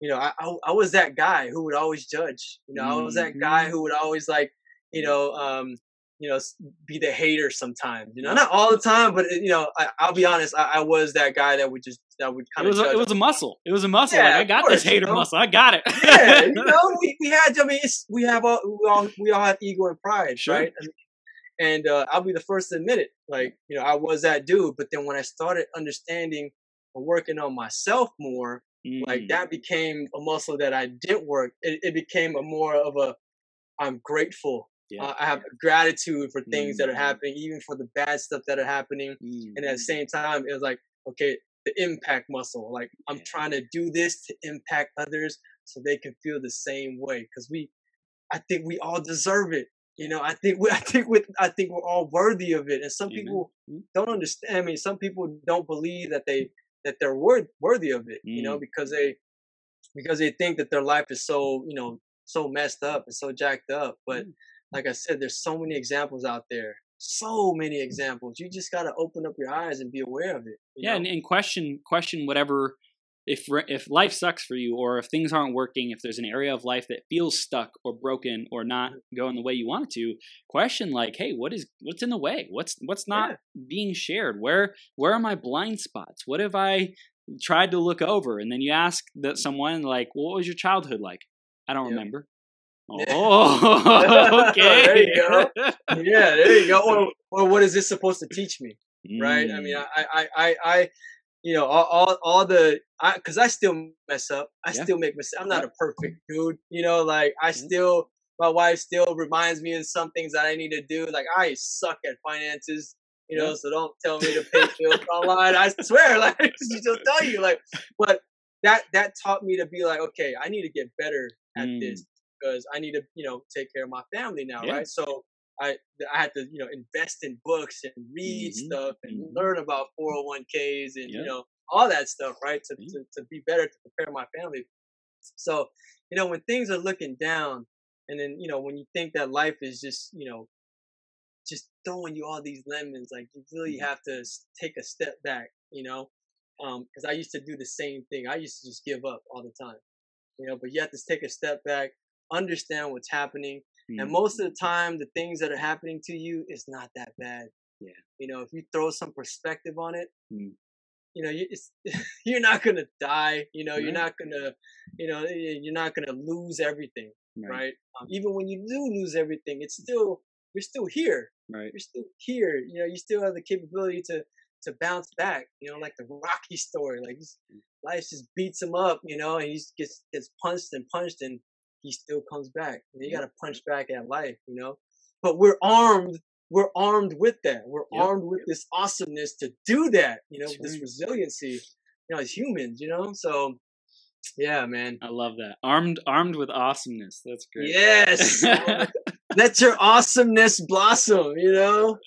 S2: You know, I, I, I was that guy who would always judge. You know, mm-hmm. I was that guy mm-hmm. who would always like you know um you know be the hater sometimes. You know, not all the time, but you know I, will be honest. I, I, was that guy that would just that would kind.
S1: It was a, it was a muscle. It was a muscle. Yeah, like, I got course, this hater you know? muscle. I got it.
S2: yeah, you know, *laughs* we, we had. I mean, we have all we all we all have ego and pride, sure. right? I mean, and uh, I'll be the first to admit it. Like, you know, I was that dude. But then when I started understanding and working on myself more, mm. like that became a muscle that I didn't work. It, it became a more of a, I'm grateful. Yeah. Uh, I have gratitude for things mm. that are mm. happening, even for the bad stuff that are happening. Mm. And at the same time, it was like, okay, the impact muscle. Like I'm yeah. trying to do this to impact others so they can feel the same way. Cause we, I think we all deserve it. You know, I think we, I think with I think we're all worthy of it, and some people mm-hmm. don't understand. I mean, some people don't believe that they that they're worth, worthy of it. Mm. You know, mm. because they because they think that their life is so you know so messed up and so jacked up. But mm. like I said, there's so many examples out there. So many examples. You just gotta open up your eyes and be aware of it.
S1: yeah, and, and question question whatever if if life sucks for you or if things aren't working if there's an area of life that feels stuck or broken or not going the way you want it to question like hey what is what's in the way? What's what's not yeah. being shared? Where where are my blind spots? What have i tried to look over? And then you ask that someone like what was your childhood like? I don't yeah. remember.
S2: Oh okay *laughs* *laughs* there you go. *laughs* yeah there you go. Or, or what is this supposed to teach me right? I mean mm. i i i i you know, all, all, all the, I, cause I still mess up. I yeah. still make mistakes. I'm not a perfect dude, you know, like I mm-hmm. still, my wife still reminds me of some things that I need to do. Like I suck at finances, you know, yeah. so don't tell me to pay bills *laughs* online. I swear, *laughs* like she'll tell you, like, but that, that taught me to be like, okay, I need to get better at mm. this because I need to, you know, take care of my family now, yeah. right? So I I had to you know invest in books and read mm-hmm. stuff and mm-hmm. learn about 401ks and you know all that stuff right to, to to be better to prepare my family. So you know when things are looking down and then you know when you think that life is just you know just throwing you all these lemons like you really mm-hmm. have to take a step back you know because um, I used to do the same thing I used to just give up all the time you know but you have to take a step back understand what's happening Mm-hmm. And most of the time, the things that are happening to you is not that bad.
S1: Yeah.
S2: You know, if you throw some perspective on it, mm. you know, you, *laughs* you're not gonna die. You know, right. you're not gonna, you know, you're not gonna lose everything, right? right? Um, even when you do lose everything, it's still you're still here.
S1: Right.
S2: You're still here. You know, you still have the capability to to bounce back. You know, like the Rocky story. Like mm. life just beats him up. You know, and he gets gets punched and punched and he still comes back. You got to punch back at life, you know. But we're armed. We're armed with that. We're yep. armed with this awesomeness to do that. You know, this resiliency. You know, as humans. You know, so yeah, man.
S1: I love that. Armed, armed with awesomeness. That's great.
S2: Yes. *laughs* let your awesomeness blossom you know?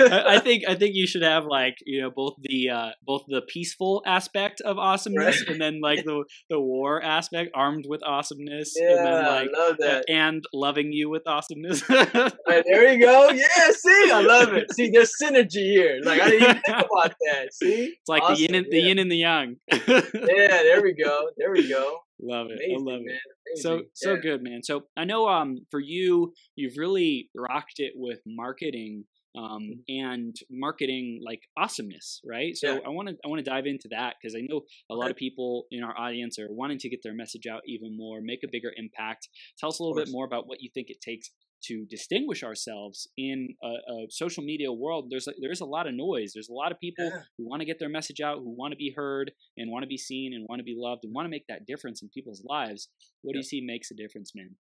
S1: I, think i think you should have like you know both the uh both the peaceful aspect of awesomeness right. and then like the the war aspect armed with awesomeness
S2: yeah, and then like I love that.
S1: and loving you with awesomeness.
S2: Right, there you go. Yeah see i love it. See there's synergy here. Like i didn't even think *laughs* about that. See?
S1: It's like awesome, the yin and yeah. the yin and the yang. *laughs*
S2: Yeah there we go. There we go
S1: Love it. Amazing, I love man. it. So so good, man. So I know um for you, you've really rocked it with marketing um mm-hmm. and marketing like awesomeness, right? So yeah. I want to I want to dive into that because I know a lot of people in our audience are wanting to get their message out even more, make a bigger impact. Tell us a little bit more about what you think it takes to distinguish ourselves in a, a, social media world, there's a, there's a lot of noise. There's a lot of people yeah. who want to get their message out, who want to be heard, and want to be seen, and want to be loved, and want to make that difference in people's lives. What yeah. do you see makes a difference, man?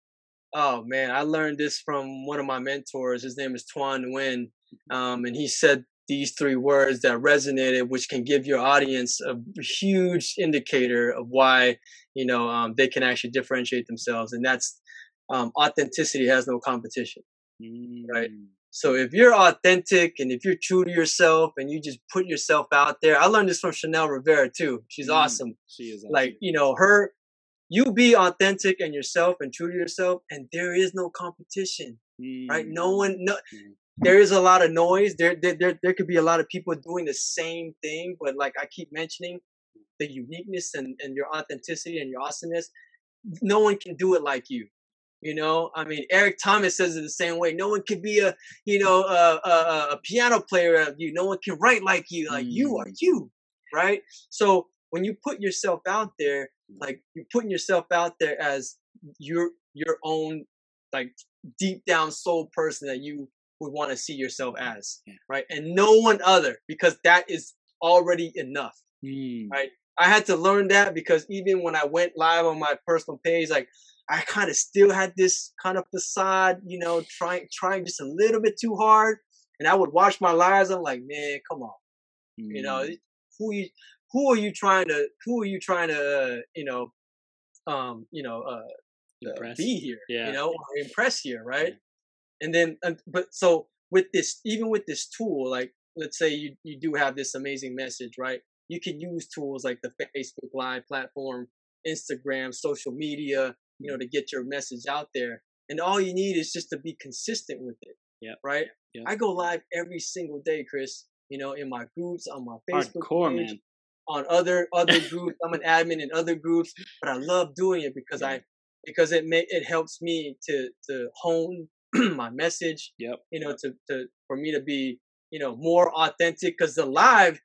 S2: Oh man, I learned this from one of my mentors. His name is Tuan Nguyen, mm-hmm. um, and he said these three words that resonated, which can give your audience a huge indicator of why you know um, they can actually differentiate themselves, and that's um, authenticity has no competition, mm. right? So if you're authentic and if you're true to yourself and you just put yourself out there, I learned this from Chanel Rivera too. She's mm. awesome. She is awesome. like you know her. You be authentic and yourself and true to yourself, and there is no competition, mm. right? No one, no, mm there is a lot of noise. There, there, there, there could be a lot of people doing the same thing, but like I keep mentioning, the uniqueness and, and your authenticity and your awesomeness, no one can do it like you. You know, I mean, Eric Thomas says it the same way. No one can be a, you know, a, a, a piano player of you. No one can write like you. Like mm. you are you, right? So when you put yourself out there, like you're putting yourself out there as your your own like deep down soul person that you would want to see yourself as, yeah. right? And no one other, because that is already enough, mm. right? I had to learn that because even when I went live on my personal page, like I kind of still had this kind of facade, you know, trying trying just a little bit too hard. And I would watch my lives. I'm like, man, come on, mm. you know, hmm. who you who are you trying to who are you trying to uh, you know, um, you know, uh, uh be here, yeah. you know, or impress here, right? and then but so with this even with this tool like let's say you, you do have this amazing message right you can use tools like the facebook live platform instagram social media you know to get your message out there and all you need is just to be consistent with it yeah right yep. i go live every single day chris you know in my groups on my facebook Hardcore, page, man. on other other *laughs* groups i'm an admin in other groups but i love doing it because yeah. i because it may it helps me to to hone *clears throat* my message. Yep. You know, to, to for me to be, you know, more authentic because the live,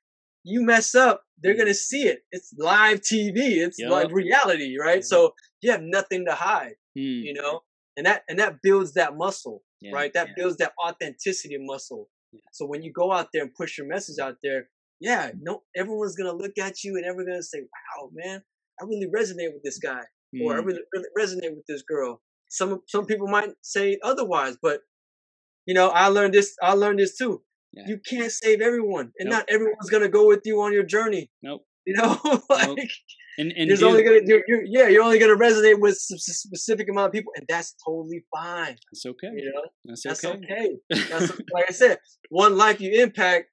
S2: you mess up, they're gonna see it. It's live TV. It's yep. like reality, right? Yep. So you have nothing to hide. Mm. You know, and that and that builds that muscle, yeah. right? That yeah. builds that authenticity muscle. So when you go out there and push your message out there, yeah, no, everyone's gonna look at you and everyone's gonna say, "Wow, man, I really resonate with this guy," mm. or "I hmm. really, really resonate with this girl," Some some people might say otherwise, but you know, I learned this. I learned this too. Yeah. You can't save everyone, and nope. not everyone's gonna go with you on your journey. Nope. You know, *laughs* like nope. and, and there's only gonna you're, you're, yeah, you're only gonna resonate with a specific amount of people, and that's totally fine.
S1: That's okay.
S2: You know, that's, that's okay. okay. That's *laughs* like I said, one life you impact,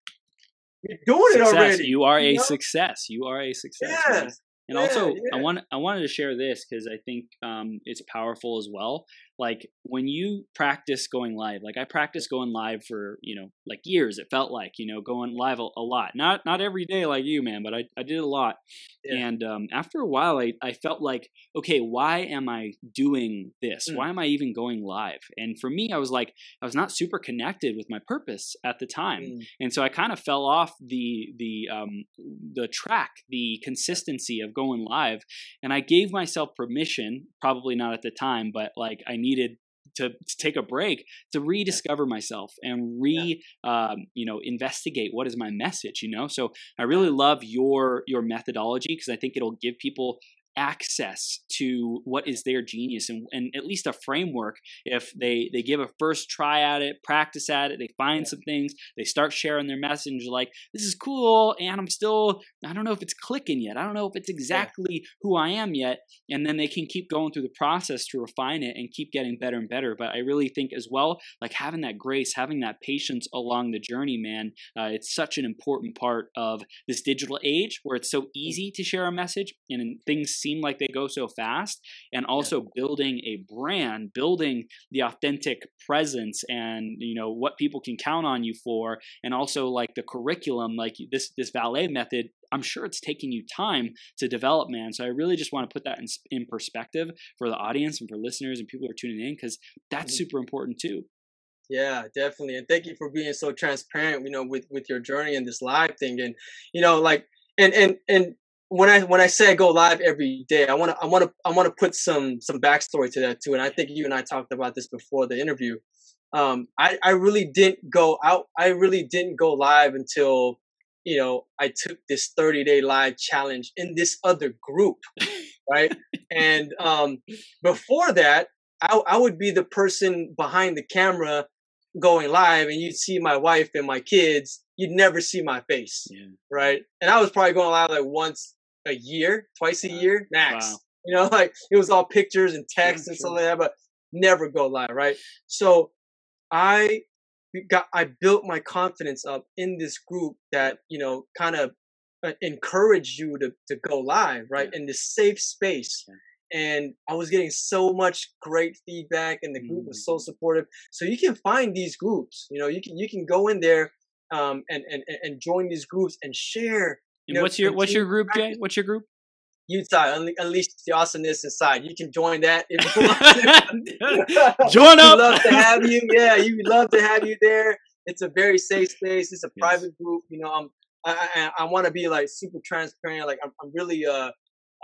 S2: you're doing
S1: success.
S2: it already.
S1: You are a know? success. You are a success. Yeah. And yeah, also, yeah. I want I wanted to share this because I think um, it's powerful as well like when you practice going live like i practiced going live for you know like years it felt like you know going live a, a lot. Not not every day like you man but i, I did a lot. Yeah. and um, after a while I, I felt like okay why am i doing this? Mm. why am i even going live? And for me i was like i was not super connected with my purpose at the time. Mm. and so i kind of fell off the the um, the track the consistency of going live. And i gave myself permission probably not at the time but like i needed needed to, to, take a break to rediscover myself and re yeah. um, you know investigate what is my message you know so i really love your your methodology because i think it'll give people access to what is their genius and, and at least a framework if they they give a first try at it practice at it they find yeah. some things they start sharing their message like this is cool and i'm still i don't know if it's clicking yet i don't know if it's exactly yeah. who i am yet and then they can keep going through the process to refine it and keep getting better and better but i really think as well like having that grace having that patience along the journey man uh, it's such an important part of this digital age where it's so easy to share a message and things seem like they go so fast and also yeah. building a brand building the authentic presence and you know what people can count on you for and also like the curriculum like this this valet method i'm sure it's taking you time to develop man so i really just want to put that in, in perspective for the audience and for listeners and people who are tuning in because that's mm-hmm. super important too
S2: yeah, definitely. And thank you for being so transparent, you know, with with your journey and this live thing. And you know, like and and and when I when I say I go live every day, I want to I want to I want to put some some backstory to that too. And I think you and I talked about this before the interview. Um, I I really didn't go out. I really didn't go live until you know I took this 30 day live challenge in this other group, right? and um, before that, I I would be the person behind the camera going live and you'd see my wife and my kids, you'd never see my face. Yeah. Right. And I was probably going live like once a year, twice a wow. year, max. Wow. You know, like it was all pictures and text yeah, and stuff like that, but never go live, right? So I got I built my confidence up in this group that, you know, kind of uh, encouraged you to, to go live, right? Yeah. In this safe space. Yeah and I was getting so much great feedback, and the group was so mm. supportive. So you can find these groups. You know, you can you can go in there um, and and and join these groups and share.
S1: You know, what's your what's your group, Jay? What's your group?
S2: UTAI, unleash the awesomeness inside. You can join that if
S1: you want. *laughs* *laughs* join up.
S2: We'd love to have you. *laughs* Yeah, you would love to have you there. It's a very safe space. It's a yes. private group. You know, I'm I I, I want to be like super transparent. Like I'm, I'm really uh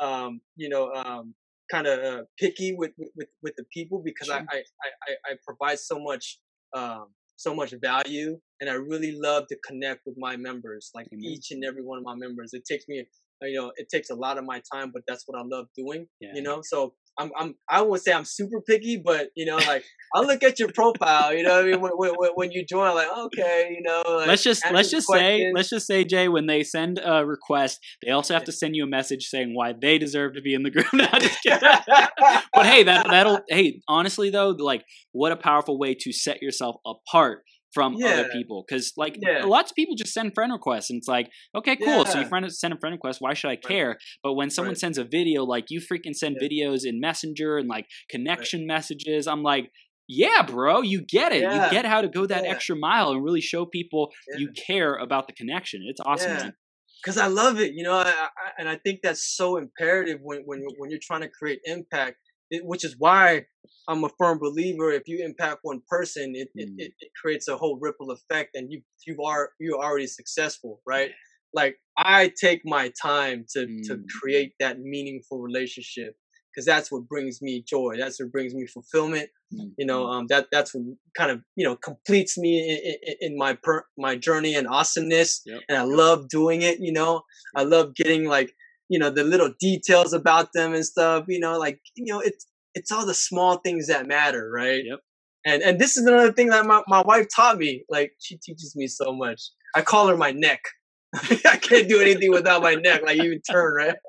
S2: um you know um kind of uh, picky with, with with the people because sure. I, I, I I provide so much um so much value and I really love to connect with my members like mm-hmm. each and every one of my members it takes me you know it takes a lot of my time but that's what I love doing yeah. you know so I'm, I'm, I won't say I'm super picky, but you know, like I'll look at your profile. You know, I mean, when, when, when you join, like, okay, you know. Like,
S1: let's just let's just say let's just say Jay, when they send a request, they also have to send you a message saying why they deserve to be in the group. *laughs* *laughs* but hey, that that'll hey, honestly though, like what a powerful way to set yourself apart from yeah. other people because like yeah. lots of people just send friend requests and it's like okay cool yeah. so you friend send a friend request why should i care right. but when someone right. sends a video like you freaking send videos in messenger and like connection right. messages i'm like yeah bro you get it you get how to go that extra mile and really show people you care about the connection it's awesome
S2: because i love it you know I, I, and i think that's so imperative when, when when you're trying to create impact it, which is why I'm a firm believer. If you impact one person, it, mm. it, it, creates a whole ripple effect, and you you are you're already successful, right? Like I take my time to mm. to create that meaningful relationship because that's what brings me joy. That's what brings me fulfillment. Mm. You know, um, that that's what kind of you know completes me in, in, in my per, my journey and awesomeness. Yep. And I love doing it. You know, I love getting like you know the little details about them and stuff you know like you know it's it's all the small things that matter right?
S1: Yep.
S2: And and this is another thing that my, my wife taught me like she teaches me so much. I call her my neck. *laughs* I can't do anything without my neck like even turn right? *laughs*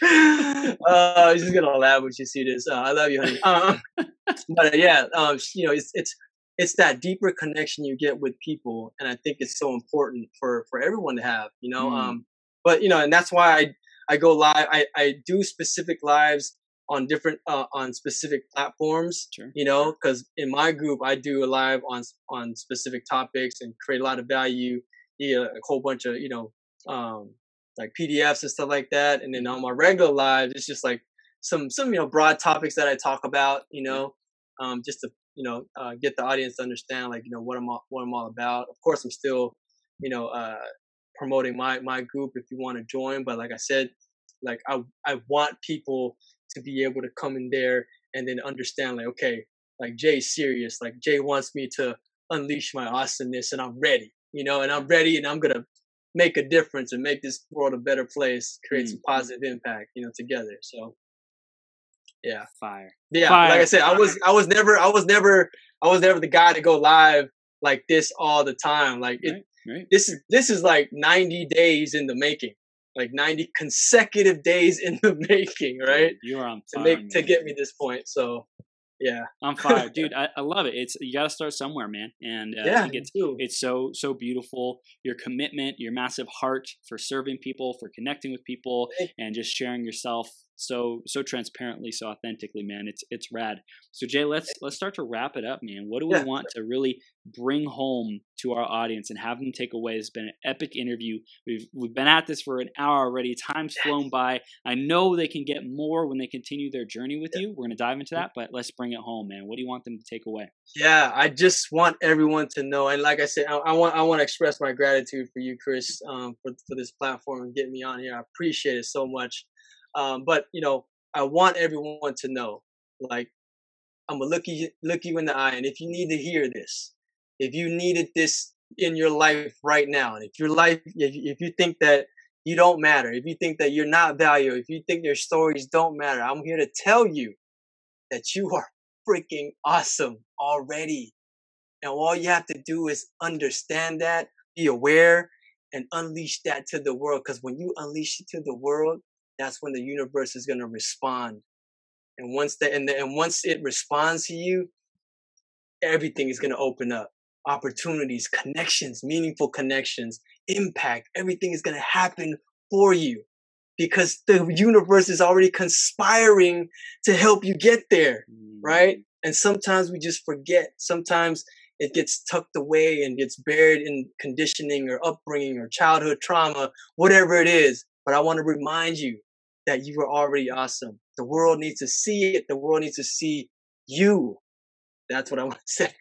S2: *laughs* Uh she's gonna laugh when she see this. Uh, i love you honey. Um, but uh, yeah um you know it's it's it's that deeper connection you get with people and i think it's so important for for everyone to have you know mm. um but you know, and that's why I I go live. I I do specific lives on different uh, on specific platforms. Sure. You know, because in my group I do a live on on specific topics and create a lot of value. Yeah, a whole bunch of you know um, like PDFs and stuff like that. And then on my regular lives, it's just like some some you know broad topics that I talk about. You know, um, just to you know uh, get the audience to understand like you know what I'm all, what I'm all about. Of course, I'm still you know uh, promoting my my group if you want to join. But like I said, like I I want people to be able to come in there and then understand like okay, like Jay's serious. Like Jay wants me to unleash my awesomeness, and I'm ready. You know, and I'm ready, and I'm gonna make a difference and make this world a better place, create mm-hmm. some positive impact. You know, together. So yeah
S1: fire
S2: yeah
S1: fire.
S2: like i said i was i was never i was never i was never the guy to go live like this all the time like it, Right. This is this is like 90 days in the making. Like 90 consecutive days in the *laughs* making, right?
S1: You're on
S2: fire, to make to get me this point. So yeah
S1: i'm fire *laughs* dude I, I love it it's you got to start somewhere man and uh, yeah, it's, it's so so beautiful your commitment your massive heart for serving people for connecting with people and just sharing yourself so so transparently, so authentically, man. It's it's rad. So Jay, let's let's start to wrap it up, man. What do we yeah. want to really bring home to our audience and have them take away? It's been an epic interview. We've we've been at this for an hour already. Time's flown by. I know they can get more when they continue their journey with you. We're gonna dive into that, but let's bring it home, man. What do you want them to take away?
S2: Yeah, I just want everyone to know, and like I said, I, I want I want to express my gratitude for you, Chris, um, for for this platform and getting me on here. I appreciate it so much. Um, but you know, I want everyone to know, like, I'm gonna look you look you in the eye, and if you need to hear this, if you needed this in your life right now, and if your life, if, if you think that you don't matter, if you think that you're not valuable, if you think your stories don't matter, I'm here to tell you that you are freaking awesome already. And all you have to do is understand that, be aware, and unleash that to the world. Because when you unleash it to the world, that's when the universe is going to respond. And once that, and, the, and once it responds to you, everything is going to open up. Opportunities, connections, meaningful connections, impact, everything is going to happen for you because the universe is already conspiring to help you get there, right? Mm-hmm. And sometimes we just forget. Sometimes it gets tucked away and gets buried in conditioning or upbringing or childhood trauma, whatever it is. But I want to remind you that you are already awesome. The world needs to see it. The world needs to see you. That's what I *laughs* want to say.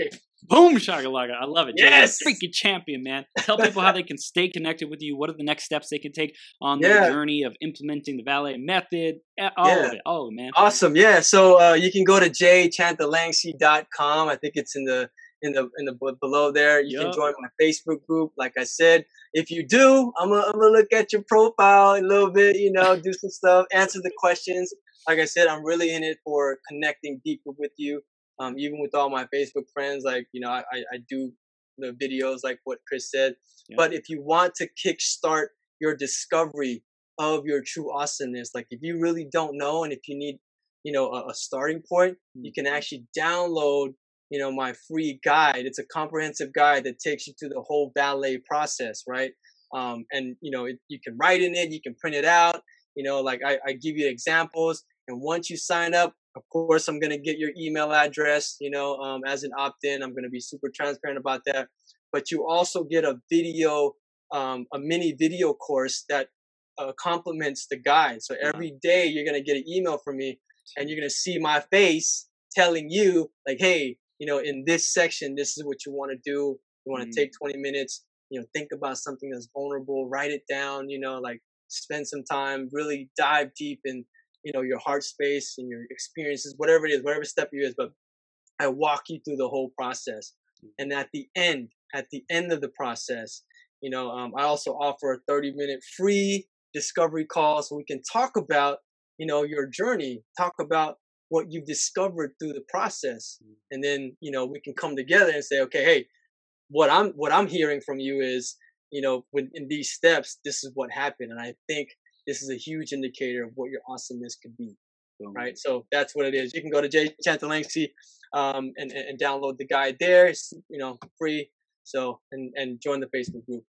S1: Boom shakalaka. I love it. Yes. You're a freaking champion, man. Tell people how they can stay connected with you. What are the next steps they can take on their yeah. journey of implementing the valet method? All yeah. of it. All of it, man.
S2: Awesome. Yeah. So uh, you can go to jchanthalangsy.com. I think it's in the in the in the below there. You yep. can join my Facebook group. Like I said, if you do, I'm gonna, I'm gonna look at your profile a little bit. You know, do some stuff, answer the questions. Like I said, I'm really in it for connecting deeper with you. Um, even with all my Facebook friends, like you know, I I do the videos like what Chris said. Yep. But if you want to kickstart your discovery of your true awesomeness, like if you really don't know, and if you need you know a, a starting point, mm-hmm. you can actually download you know, my free guide. It's a comprehensive guide that takes you through the whole valet process, right? Um, and you know, it, you can write in it, you can print it out. You know, like I, I give you examples, and once you sign up, of course, I'm gonna get your email address. You know, um, as an opt-in, I'm gonna be super transparent about that. But you also get a video, um, a mini video course that uh, complements the guide. So every day you're gonna get an email from me, and you're gonna see my face telling you like, hey, you know, in this section, this is what you want to do. You want to mm-hmm. take 20 minutes, you know, think about something that's vulnerable, write it down, you know, like spend some time, really dive deep in, you know, your heart space and your experiences, whatever it is, whatever step you is. But I walk you through the whole process. Mm-hmm. And at the end, at the end of the process, you know, um, I also offer a 30 minute free discovery call so we can talk about, you know, your journey, talk about what you've discovered through the process mm. and then you know we can come together and say okay hey what i'm what i'm hearing from you is you know when in these steps this is what happened and i think this is a huge indicator of what your awesomeness could be right? So that's what it is. You can go to jay chanthalangsy um, and, and download the guide there. It's you know free. So and and join the facebook group.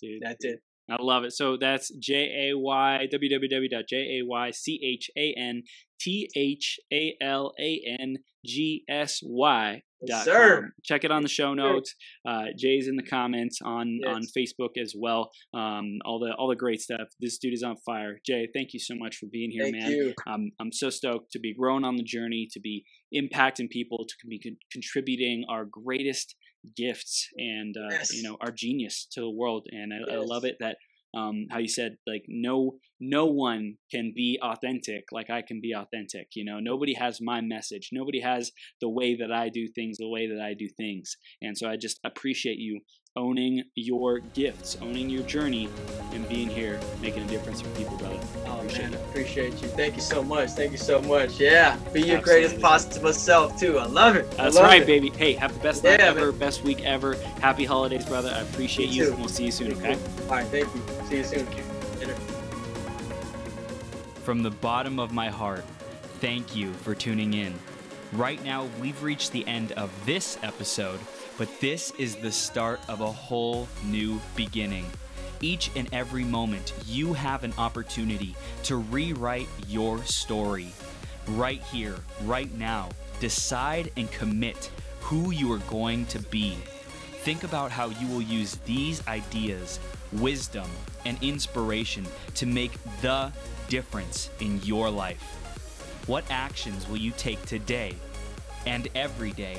S2: Dude, that's it
S1: I love it. So that's J A Y www.j a y c h a n t h a l a n g s y dot com. Check it on the show notes. Uh, Jay's in the comments on yes. on Facebook as well. Um, all the all the great stuff. This dude is on fire. Jay, thank you so much for being here,
S2: thank
S1: man.
S2: You.
S1: Um, I'm so stoked to be growing on the journey, to be impacting people, to be con- contributing our greatest gifts and uh, yes. you know our genius to the world. And I, yes. I love it that um, how you said like no no one can be authentic like I can be authentic. You know, nobody has my message. Nobody has the way that I do things, the way that I do things. And so I just appreciate you owning your gifts, owning your journey, and being here, making a difference for people, brother.
S2: Oh appreciate man, appreciate you. Thank you so much. Thank you so much. Yeah, be your Absolutely. greatest possible self too. I love it.
S1: That's
S2: love
S1: right,
S2: it.
S1: baby. Hey, have the best night ever, man. best week ever. Happy holidays, brother. I appreciate you. you. We'll see you soon. Okay.
S2: All right. Thank you. See you soon. Later.
S1: From the bottom of my heart, thank you for tuning in. Right now, we've reached the end of this episode but this is the start of a whole new beginning. Each and every moment, you have an opportunity to rewrite your story. Right here, right now, decide and commit who you are going to be. Think about how you will use these ideas, wisdom, and inspiration to make the difference in your life. What actions will you take today and every day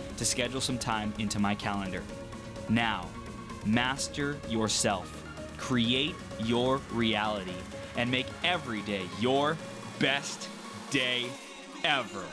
S1: to schedule some time into my calendar. Now, master yourself, create your reality, and make every day your best day ever.